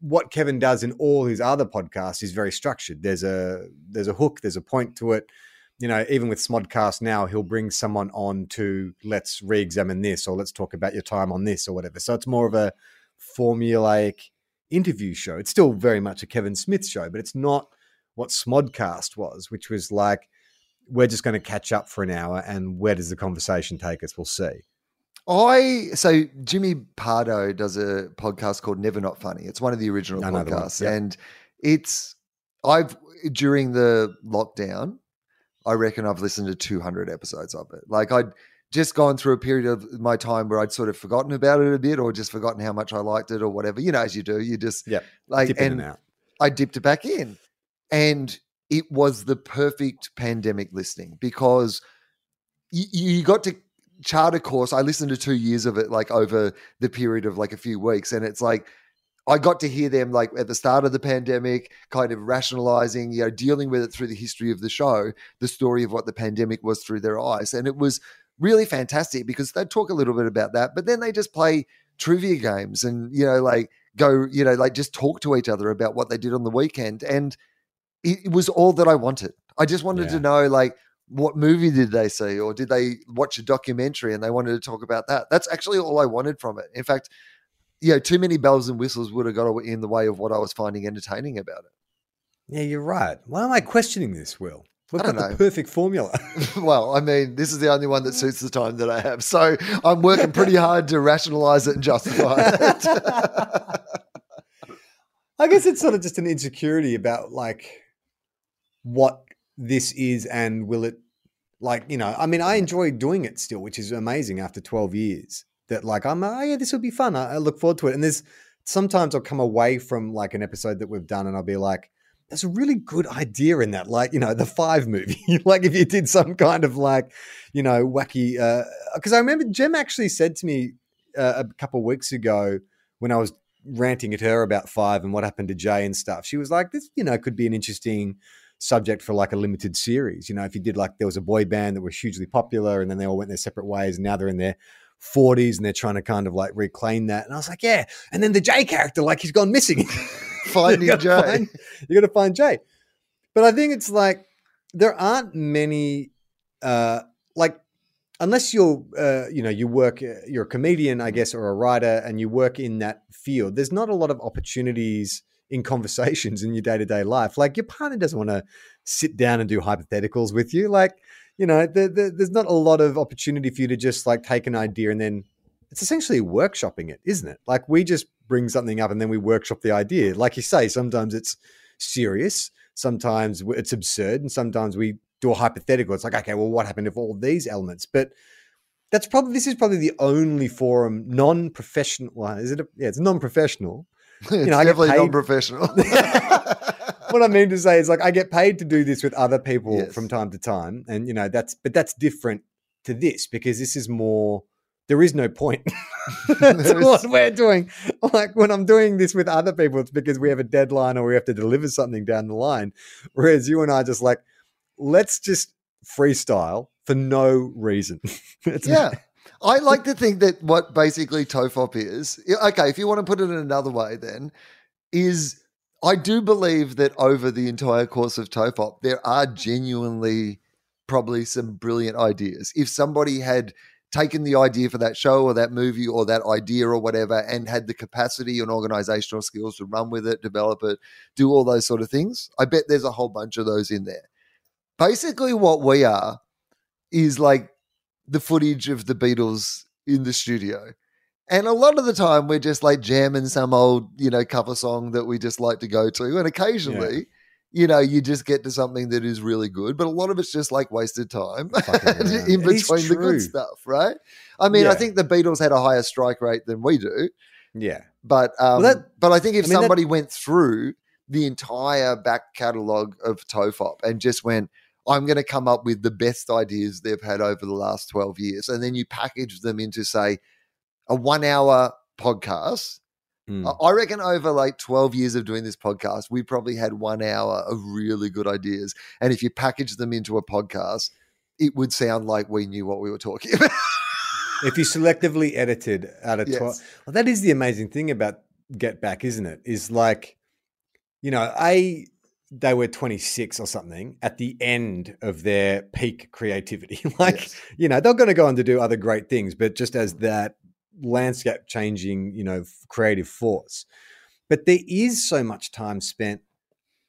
what Kevin does in all his other podcasts is very structured. There's a there's a hook, there's a point to it you know, even with Smodcast now, he'll bring someone on to let's re-examine this or let's talk about your time on this or whatever. So it's more of a formulaic interview show. It's still very much a Kevin Smith show, but it's not what Smodcast was, which was like we're just going to catch up for an hour and where does the conversation take us? We'll see. I so Jimmy Pardo does a podcast called Never Not Funny. It's one of the original podcasts, yeah. and it's I've during the lockdown I reckon I've listened to 200 episodes of it. Like I'd just gone through a period of my time where I'd sort of forgotten about it a bit or just forgotten how much I liked it or whatever. You know, as you do, you just yeah, like and, and I dipped it back in. And it was the perfect pandemic listening because you, you got to chart a course. I listened to two years of it like over the period of like a few weeks. And it's like I got to hear them like at the start of the pandemic, kind of rationalizing, you know, dealing with it through the history of the show, the story of what the pandemic was through their eyes. And it was really fantastic because they talk a little bit about that, but then they just play trivia games and, you know, like go, you know, like just talk to each other about what they did on the weekend. And it, was all that I wanted. I just wanted yeah. to know, like, what movie did they see or did they watch a documentary and they wanted to talk about that that's actually all i wanted from it in fact you know, too many bells and whistles would have got in the way of what I was finding entertaining about it. Yeah, you're right. Why am I questioning this, Wil? We've got know. the perfect formula. well, I mean, this is the only one that suits the time that I have. So I'm working pretty hard to rationalize it and justify it. I guess it's sort of just an insecurity about like what this is and will it like, you know, I mean, I enjoy doing it still, which is amazing after 12 years that like I'm oh yeah this will be fun I, I, look forward to it and there's sometimes I'll come away from like an episode that we've done and I'll be like there's a really good idea in that like you know the five movie like if you did some kind of like you know wacky because uh, I remember Jem actually said to me uh, a couple weeks ago when I was ranting at her about five and what happened to Jay and stuff. She was like, this, you know, could be an interesting subject for like a limited series. You know, if you did like there was a boy band that was hugely popular and then they all went their separate ways and now they're in their 40s and they're trying to kind of like reclaim that. And I was like, yeah. And then the Jay character, like he's gone missing. Finding you Jay. Find, you got to find Jay. But I think it's like there aren't many, uh, like, unless you're, uh, you know, you work, uh, you're a comedian, I guess, or a writer, and you work in that field. There's not a lot of opportunities in conversations in your day to day life. Like your partner doesn't want to sit down and do hypotheticals with you. Like, you know, the, the, there's not a lot of opportunity for you to just like take an idea and then it's essentially workshopping it, isn't it? Like we just bring something up and then we workshop the idea. Like you say, sometimes it's serious, sometimes it's absurd, and sometimes we do a hypothetical. It's like, okay, well, what happened if all these elements? But that's probably this is probably the only forum non-professional. Well, is it? A, yeah, it's non-professional. it's you know, definitely non-professional. what I mean to say is like I get paid to do this with other people yes. from time to time, and you know that's but that's different to this because this is more. There is no point to what we're doing. Like when I'm doing this with other people, it's because we have a deadline or we have to deliver something down the line. Whereas you and I just like, let's just freestyle for no reason. yeah. I like to think that what basically TOFOP is, okay, if you want to put it in another way, then is I do believe that over the entire course of TOFOP, there are genuinely probably some brilliant ideas. If somebody had taken the idea for that show or that movie or that idea or whatever and had the capacity and organizational skills to run with it, develop it, do all those sort of things, I bet there's a whole bunch of those in there. Basically, what we are is like the footage of the Beatles in the studio and a lot of the time, we're just like jamming some old, you know, cover song that we just like to go to. And occasionally, yeah. you know, you just get to something that is really good. But a lot of it's just like wasted time in between the good stuff, right? I mean, yeah. I think the Beatles had a higher strike rate than we do. Yeah. But um, well, that, but I think if I mean, somebody that, went through the entire back catalogue of TOFOP and just went, I'm going to come up with the best ideas they've had over the last 12 years. And then you package them into, say, a one hour podcast. Mm. I reckon over like 12 years of doing this podcast, we probably had one hour of really good ideas. And if you package them into a podcast, it would sound like we knew what we were talking about. if you selectively edited out of yes. 12, well, that is the amazing thing about Get Back, isn't it? Is like, you know, A, they were 26 or something at the end of their peak creativity. like, yes. you know, they're going to go on to do other great things, but just as that landscape changing, you know, creative force. But there is so much time spent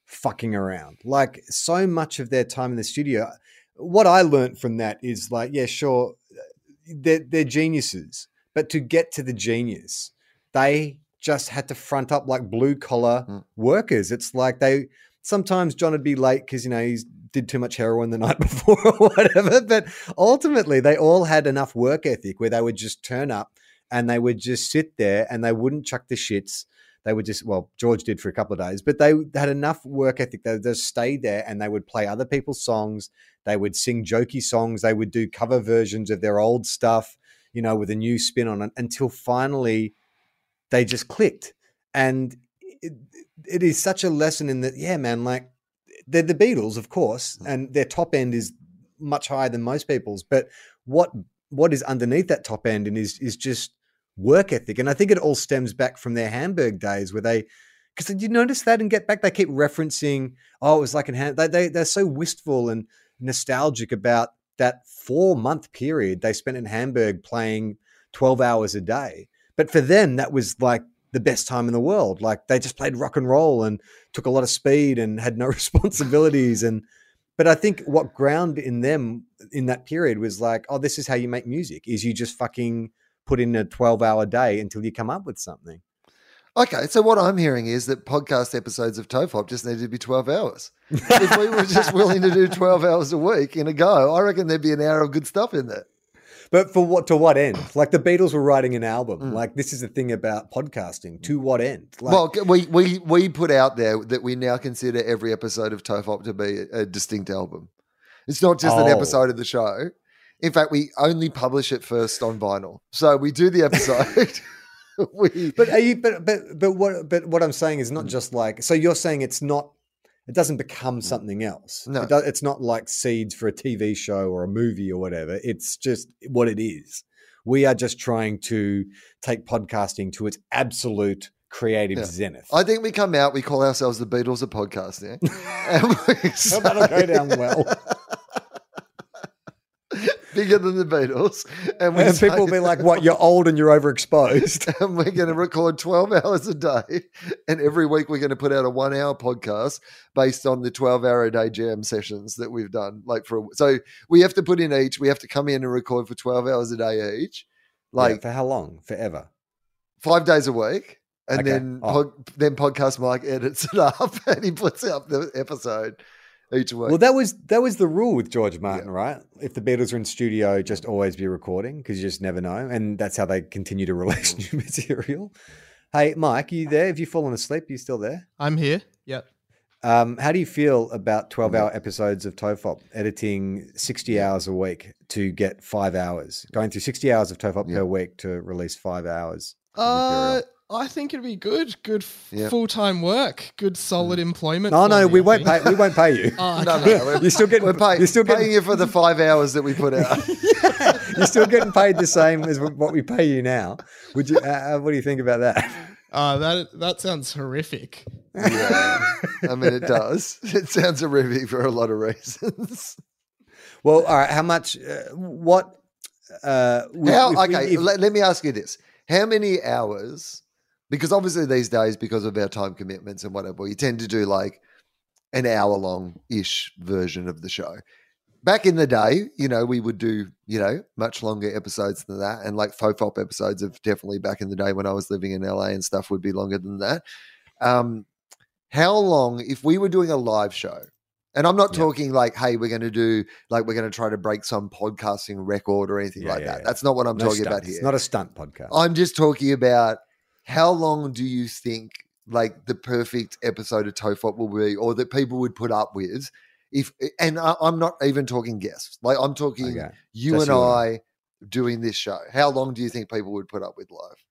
fucking around. Like so much of their time in the studio. What I learned from that is like, yeah, sure, they're, they're geniuses, but to get to the genius, they just had to front up like blue collar mm. workers. It's like they sometimes John would be late because you know he's did too much heroin the night before or whatever. But ultimately, they all had enough work ethic where they would just turn up and they would just sit there and they wouldn't chuck the shits. They would just, well, George did for a couple of days, but they had enough work ethic. They just stayed there and they would play other people's songs. They would sing jokey songs. They would do cover versions of their old stuff, you know, with a new spin on it until finally they just clicked. And it, it is such a lesson in that, yeah, man, like they're the Beatles, of course, mm. and their top end is much higher than most people's. But what what is underneath that top end and is is just work ethic. And I think it all stems back from their Hamburg days where they, because did you notice that and Get Back? They keep referencing, oh, it was like in Ham. They, they, they're so wistful and nostalgic about that four month period they spent in Hamburg playing 12 hours a day. But for them, that was like the best time in the world. Like they just played rock and roll and took a lot of speed and had no responsibilities. And, but I think what ground in them in that period was like, oh, this is how you make music is you just fucking put in a 12 hour day until you come up with something. Okay, so what I'm hearing is that podcast episodes of TOFOP just needed to be 12 hours. if we were just willing to do 12 hours a week in a go, I reckon there'd be an hour of good stuff in there. But for what to what end? Like the Beatles were writing an album. Mm. Like this is the thing about podcasting. To what end? Like, well, we we we put out there that we now consider every episode of TOFOP to be a, a distinct album. It's not just oh. an episode of the show. In fact, we only publish it first on vinyl. So we do the episode. we, But are you? But but but what? But what I'm saying is not just like. So you're saying it's not. It doesn't become something else. No. It it's not like seeds for a TV show or a movie or whatever. It's just what it is. We are just trying to take podcasting to its absolute creative Yeah. zenith. I think we come out, we call ourselves the Beatles of podcasting. that'll go down well. Bigger than the Beatles. And, and people will be like, "What? You're old and you're overexposed." and we're going to record 12 hours a day. And every week we're going to put out a one hour podcast based on the 12 hour a day jam sessions that we've done. Like for, a, so we have to put in each, we have to come in and record for 12 hours a day each, like like for how long? Forever. five days a week. And Okay. then, Oh. pod, then podcast Mike edits it up and he puts out the episode each week. Well, that was that was the rule with George Martin, right? If the Beatles are in studio, just always be recording because you just never know, and that's how they continue to release new material. Hey, Mike, are you there? Have you fallen asleep? Are you still there? I'm here. Yep. Um, how do you feel about twelve-hour episodes of Tofop editing sixty hours a week to get five hours, going through sixty hours of Tofop Yeah. per week to release five hours? of Uh, material? I think it'd be good. Good f- Yeah. full-time work. Good solid employment. No, no, me, we I won't think. pay. We won't pay you. Oh, no, okay. no, we're, You're still getting. we're pay, you're still getting. paying you for the five hours that we put out. You're still getting paid the same as what we pay you now. Would you? Uh, what do you think about that? Uh, that that sounds horrific. yeah. I mean, it does. It sounds horrific for a lot of reasons. Well, all right. How much? Uh, what? Uh, w- How, if we- okay, if- let, let me ask you this. How many hours? Because obviously these days, because of our time commitments and whatever, you tend to do like an hour long ish version of the show. Back in the day, you know, we would do, you know, much longer episodes than that. And like Fofop episodes of definitely back in the day when I was living in LA and stuff would be longer than that. Um, how long, if we were doing a live show, and I'm not Yeah. talking like, hey, we're going to do, like, we're going to try to break some podcasting record or anything Yeah, like yeah, that. That's not what I'm no talking about here. It's not a stunt podcast. I'm just talking about how long do you think like the perfect episode of Tofop will be, or that people would put up with? If and I, I'm not even talking guests, like I'm talking okay. you Just and you I doing this show. How long do you think people would put up with live?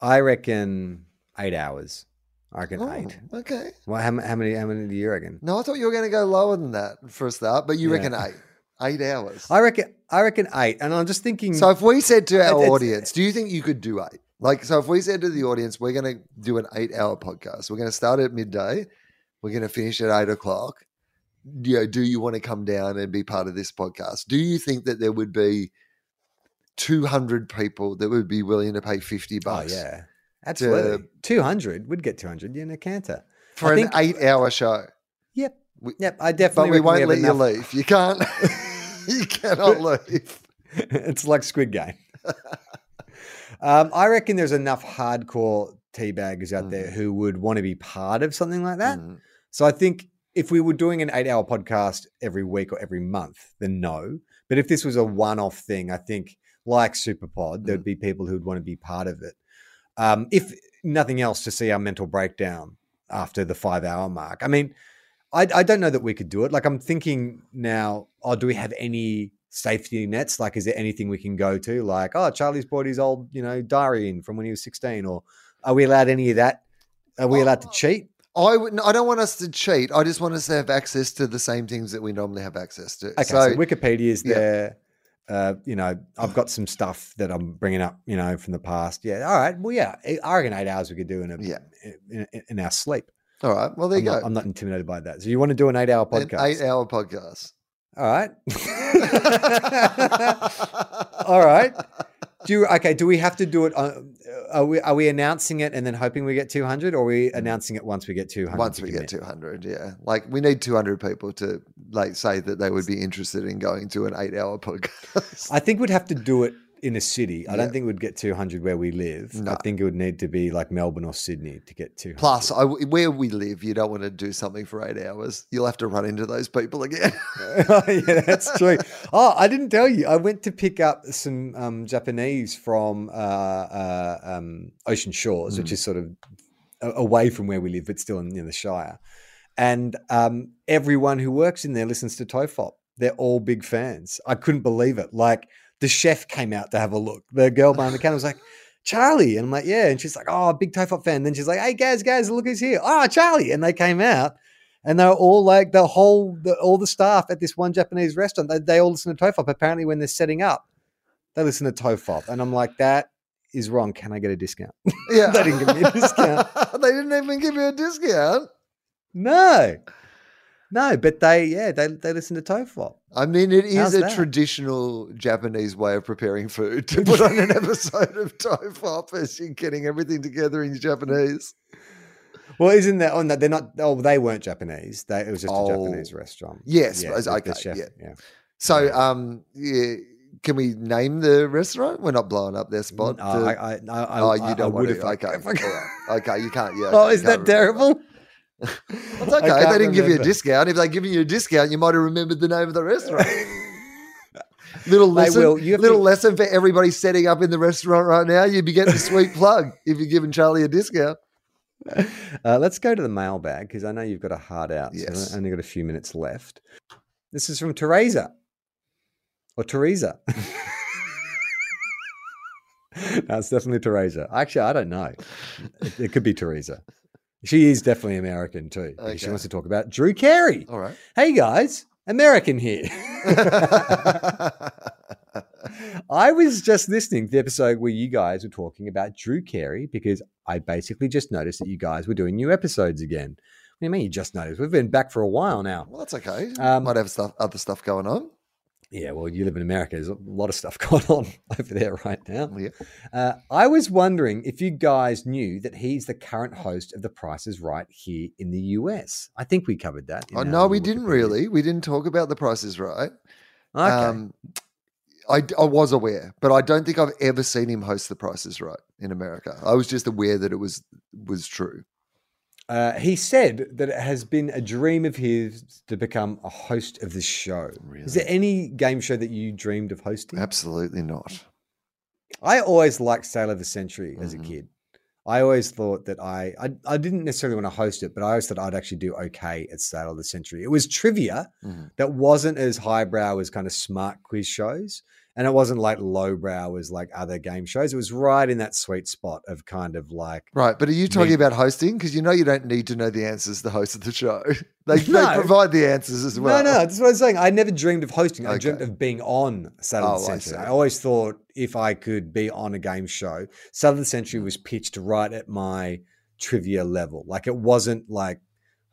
I reckon eight hours. I reckon eight. Oh, okay. Well, how, how many? How many do you reckon? No, I thought you were going to go lower than that for a start, but you Yeah. reckon eight, eight hours. I reckon. I reckon eight. And I'm just thinking. So if we said to our audience, do you think you could do eight? Like, so if we said to the audience, we're going to do an eight hour podcast, we're going to start at midday, we're going to finish at eight o'clock. You know, do you want to come down and be part of this podcast? Do you think that there would be 200 people that would be willing to pay 50 bucks? oh yeah, absolutely. Two hundred. We'd get two hundred in a canter. for I an think- eight hour show? Yep. We- Yep. I definitely But we won't have let you leave. You can't, you cannot leave. it's like Squid Game. um, I reckon there's enough hardcore teabaggers out there Mm. who would want to be part of something like that. Mm. So I think if we were doing an eight hour podcast every week or every month, then no. But if this was a one off thing, I think like Superpod, there'd be people who'd want to be part of it. Um, if nothing else, to see our mental breakdown after the five hour mark. I mean, I, I don't know that we could do it. Like I'm thinking now, oh, do we have any safety nets? Like, is there anything we can go to? Like, oh, Charlie's brought his old, you know, diary in from when he was 16, or are we allowed any of that? Are we allowed to Oh, cheat? I would. I don't want us to cheat. I just want us to have access to the same things that we normally have access to. Okay, so, so, Wikipedia is yeah. there. Uh, you know, I've got some stuff that I'm bringing up, you know, from the past. Yeah, all right. Well, yeah, I reckon eight hours we could do in a Yeah. in, in our sleep. all right. Well, there I'm you not, go. I'm not intimidated by that. So you want to do an eight-hour An podcast? eight-hour podcast. All right. all right. Do you, okay? Do we have to do it? On, uh, are we are we announcing it and then hoping we get 200, or are we mm. announcing it once we get 200? Once we get 200, yeah. Like we need 200 people to like say that they would be interested in going to an eight-hour podcast. I think we'd have to do it in a city. I Yeah. don't think we'd get 200 where we live. No. I think it would need to be like Melbourne or Sydney to get 200. Plus, I, where we live, you don't want to do something for eight hours. You'll have to run into those people again. yeah, that's true. Oh, I didn't tell you. I went to pick up some um, Japanese from uh, uh, um, Ocean Shores, which Mm. is sort of away from where we live, but still in, in the Shire. And um, everyone who works in there listens to Tofop. They're all big fans. I couldn't believe it. Like the chef came out to have a look. The girl behind the counter was like, Charlie. And I'm like, yeah. And she's like, oh, big Tofop fan. then she's like, hey, guys, guys, look who's here. Oh, Charlie. And they came out and they were all like, the whole, the, all the staff at this one Japanese restaurant, they, they all listen to Tofop. Apparently, when they're setting up, they listen to Tofop. And I'm like, that is wrong. Can I get a discount? Yeah. They didn't give me a discount. they didn't even give me a discount. no. No, but they, yeah, they, they listen to Tofop. I mean, it is How's a that? traditional Japanese way of preparing food to put on an episode of Tofop as you're getting everything together in Japanese. Well, isn't that on that? They're not, oh, they weren't Japanese. They, it was just Oh. a Japanese restaurant. Yes, Yeah, but- the- the okay, chef, yeah. yeah. So, um, yeah, can we name the restaurant? We're not blowing up their spot. Uh, to- I, I, I, I, oh, you don't want would to. if Okay, I- okay, you can't. Yeah. Oh, okay, is that remember. It's okay. They didn't give you a discount. If they'd given you a discount, you might have remembered the name of the restaurant. little lesson, little to- lesson for everybody setting up in the restaurant right now. You'd be getting a sweet plug if you're giving Charlie a discount. Uh, let's go to the mailbag because I know you've got a hard out. Yes. I've only got a few minutes left. This is from Teresa or Teresa. no, it's definitely Teresa. Actually, I don't know. It, it could be Teresa. She is definitely American too. because She wants to talk about Drew Carey. All right. Hey guys, American here. I was just listening to the episode where you guys were talking about Drew Carey because I basically just noticed that you guys were doing new episodes again. What do you mean you just noticed? We've been back for a while now. well, that's okay. Um, Might have stuff, other stuff going on. Yeah, well, you live in America. There's a lot of stuff going on over there right now. Yeah. Uh, I was wondering if you guys knew that he's the current host of The Price is Right here in the US. I think we covered that. Oh, no, we didn't really. We didn't talk about the Price is Right. Okay. Um, I, I was aware, but I don't think I've ever seen him host the Price is Right in America. I was just aware that it was was true. Uh, he said that it has been a dream of his to become a host of the show. Is there any game show that you dreamed of hosting? Absolutely not. I always liked Sale of the Century as a Mhm. kid. I always thought that I, I I didn't necessarily want to host it, but I always thought I'd actually do okay at Sale of the Century. It was trivia Mhm. that wasn't as highbrow as kind of smart quiz shows, and it wasn't like lowbrow as like other game shows. It was right in that sweet spot of kind of like Right, but are you talking Me- about hosting? Because you know you don't need to know the answers. The host of the show, they, they provide the answers as well. No, no, that's what I'm saying. I never dreamed of hosting. I dreamt of being on Saturday Oh, Century. see. I, always thought if I could be on a game show, Sale of the Century was pitched right at my trivia level. Like it wasn't like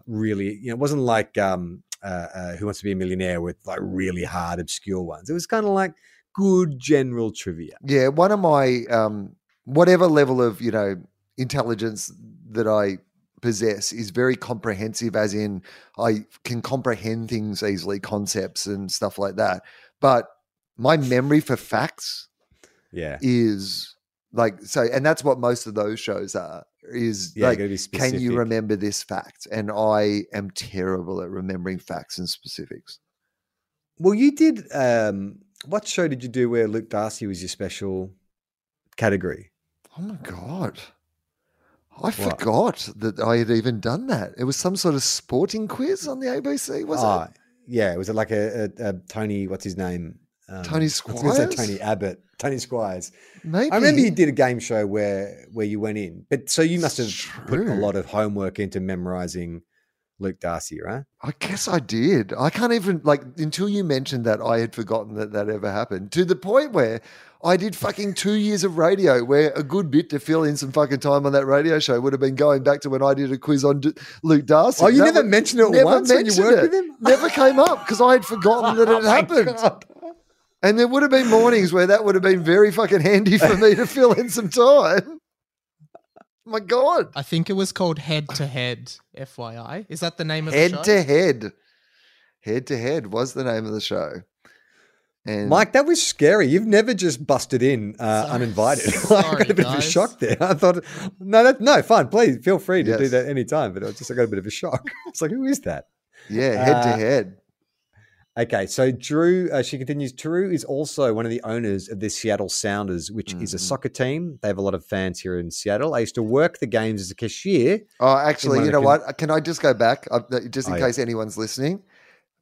really, you know, it wasn't like um, uh, uh, Who Wants to Be a Millionaire with like really hard, obscure ones. It was kind of like good general trivia. Yeah, one of my um, whatever level of you know intelligence that I possess is very comprehensive, as in I can comprehend things easily, concepts and stuff like that. But my memory for facts Yeah. is like so, and that's what most of those shows are. Is Yeah, like, can you remember this fact? And I am terrible at remembering facts and specifics. Well, you did. Um, what show did you do where Luke Darcy was your special category? Oh my god. I forgot that I had even done that. It was some sort of sporting quiz on the ABC, was Ah, it? Yeah, was it like a, a, a Tony? What's his name? Um, Tony I was gonna Squires? Tony Abbott. Tony Squires. Maybe. I remember you did a game show where where you went in, but so you must have It's put a lot of homework into memorizing Luke Darcy, right? I guess I did. I can't even like until you mentioned that I had forgotten that that ever happened. To the point where I did fucking two years of radio, where a good bit to fill in some fucking time on that radio show would have been going back to when I did a quiz on D- Luke Darcy. Oh, you That never would- mentioned it never once when you mentioned worked it. with him. Never came up because I had forgotten that it Oh happened. God. And there would have been mornings where that would have been very fucking handy for me to fill in some time. My God. I think it was called Head to Head. FYI, is that the name of the Head show? to head. Head to head was the name of the show. And Mike, that was scary. You've never just busted in uh, Sorry- uninvited. I got a bit of a shock there. I thought, no, that, no, fine. Please feel free to do Yes. that anytime. But I just I got a bit of a shock. It's like, who is that? yeah, head to Uh, head. Okay, so Drew, uh, she continues. Drew is also one of the owners of the Seattle Sounders, which is a Mhm. soccer team. They have a lot of fans here in Seattle. I used to work the games as a cashier. Oh, actually, you know what? Can I just go back, uh, just in Oh, yeah. case anyone's listening?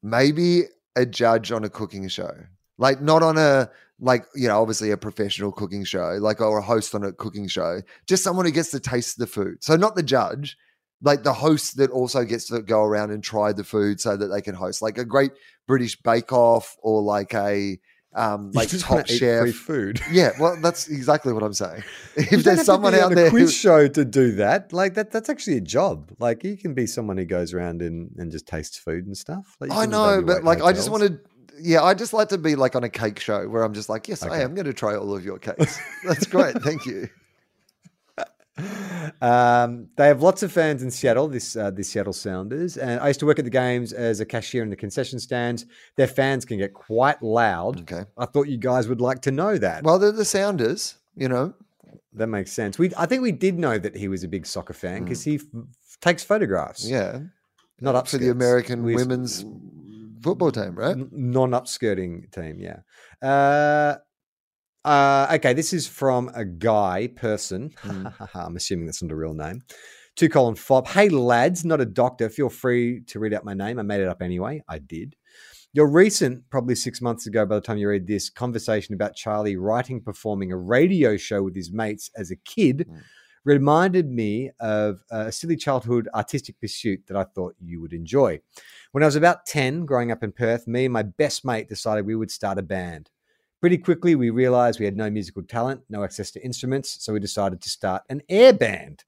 Maybe a judge on a cooking show, like not on a like you know, obviously a professional cooking show, like or a host on a cooking show, just someone who gets to taste the food. So not the judge, like the host that also gets to go around and try the food so that they can host, like a great British Bake Off or like a um, like Top Chef. food. Yeah, well, that's exactly what I'm saying. If there's someone out there, who, quiz show to do that, like that, that's actually a job. Like you can be someone who goes around and, and just tastes food and stuff. Like, I know, but like I just hotels. wanted, yeah, I just like to be like on a cake show where I'm just like, yes, I am going to try all of your cakes. That's great, thank you. Um, they have lots of fans in Seattle. This uh, the Seattle Sounders, and I used to work at the games as a cashier in the concession stands. Their fans can get quite loud. Okay. I thought you guys would like to know that. Well, they're the Sounders, you know. that makes sense. We I think we did know that he was a big soccer fan because he f- takes photographs. Hmm. Yeah, not up for the American We- women's football team, right? n- non-upskirting team. Yeah. Uh, uh, okay, this is from a guy person. I'm assuming that's not a real name. Two colon fop. Hey lads, not a doctor. Feel free to read out my name. I made it up anyway. I did. Your recent, probably six months ago, by the time you read this, conversation about Charlie writing, performing a radio show with his mates as a kid Mm. reminded me of a silly childhood artistic pursuit that I thought you would enjoy. When I was about 10, growing up in Perth, me and my best mate decided we would start a band. Pretty quickly, we realized we had no musical talent, no access to instruments, so we decided to start an air band.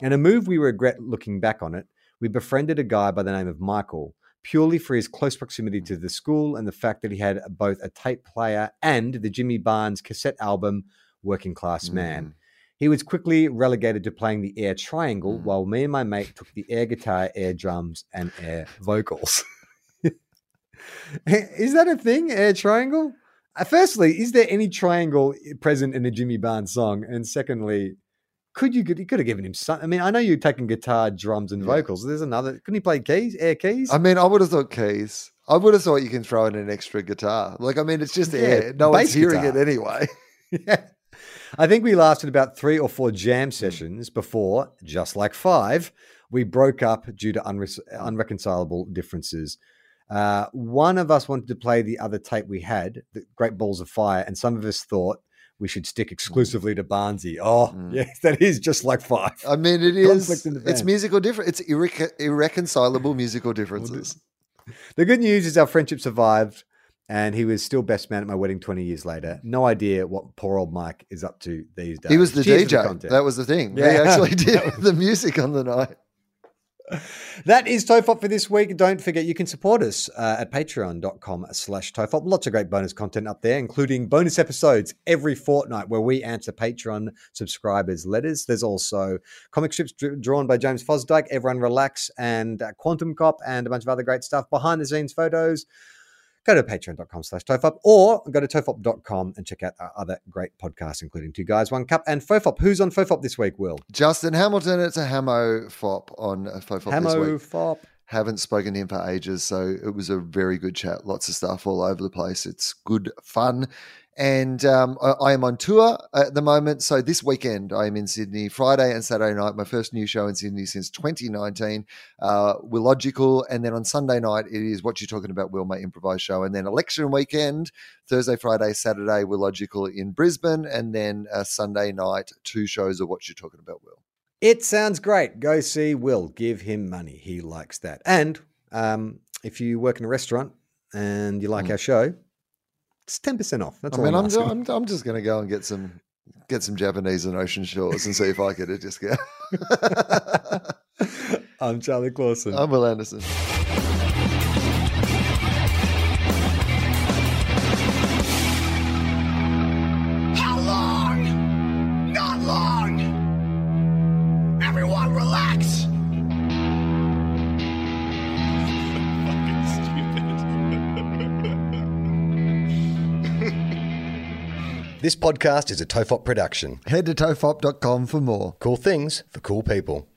And a move we regret looking back on it, we befriended a guy by the name of Michael, purely for his close proximity to the school and the fact that he had both a tape player and the Jimmy Barnes cassette album, Working Class Man. He was quickly relegated to playing the air triangle, Mm. while me and my mate took the air guitar, air drums, and air vocals. is that a thing, air triangle? Uh, Firstly, is there any triangle present in a Jimmy Barnes song? And secondly, could you you could have given him some? I mean, I know you're taking guitar, drums, and Yeah. vocals. There's another. Couldn't he play keys, air keys? I mean, I would have thought keys. I would have thought you can throw in an extra guitar. Like, I mean, it's just Yeah, air. No one's hearing guitar. it anyway. yeah. I think we lasted about three or four Hmm. jam sessions before, just like five, we broke up due to unre- unreconcilable differences. Uh, one of us wanted to play the other tape we had, the Great Balls of Fire, and some of us thought we should stick exclusively to Barnsey. Oh, Mm. yes, that is just like five. I mean, it is. The It's musical different. It's irre- irreconcilable musical differences. The good news is our friendship survived, and he was still best man at my wedding 20 years later. No idea what poor old Mike is up to these days. He was the Cheers DJ. content. that was the thing. He Yeah. actually did the music on the night. That is Tofop for this week. Don't forget you can support us uh, at patreon.com slash Tofop. Lots of great bonus content up there, including bonus episodes every fortnight where we answer Patreon subscribers' letters. There's also comic strips dr- drawn by James Fosdike, Everyone Relax, and uh, Quantum Cop, and a bunch of other great stuff. Behind the scenes photos. Go to patreon.com slash tofop or go to tofop.com and check out our other great podcasts, including Two Guys, One Cup and Fofop. Who's on Fofop this week, Wil? Justin Hamilton, it's a Hamo Fop on Fofop this Hamo week. Fop. Haven't spoken to him for ages, so it was a very good chat. Lots of stuff all over the place. It's good fun. And um, I, I am on tour at the moment. So this weekend, I am in Sydney, Friday and Saturday night. My first new show in Sydney since 2019, uh, Wilogical. And then on Sunday night, it is What You're Talking About, Wil, my improvised show. And then election weekend, Thursday, Friday, Saturday, Wilogical in Brisbane. And then uh, Sunday night, two shows of What You're Talking About, Wil. It sounds great. Go see Wil. Give him money. He likes that. And um, if you work in a restaurant and you like Mm. our show, it's ten percent off. That's I all mean, I'm, I'm. I'm, I'm just going to go and get some get some Japanese and ocean shores and see if I could just go. I'm Charlie Clausen. I'm Wil Anderson. Podcast is a Tofop production. Head to tofop.com for more. Cool things for cool people.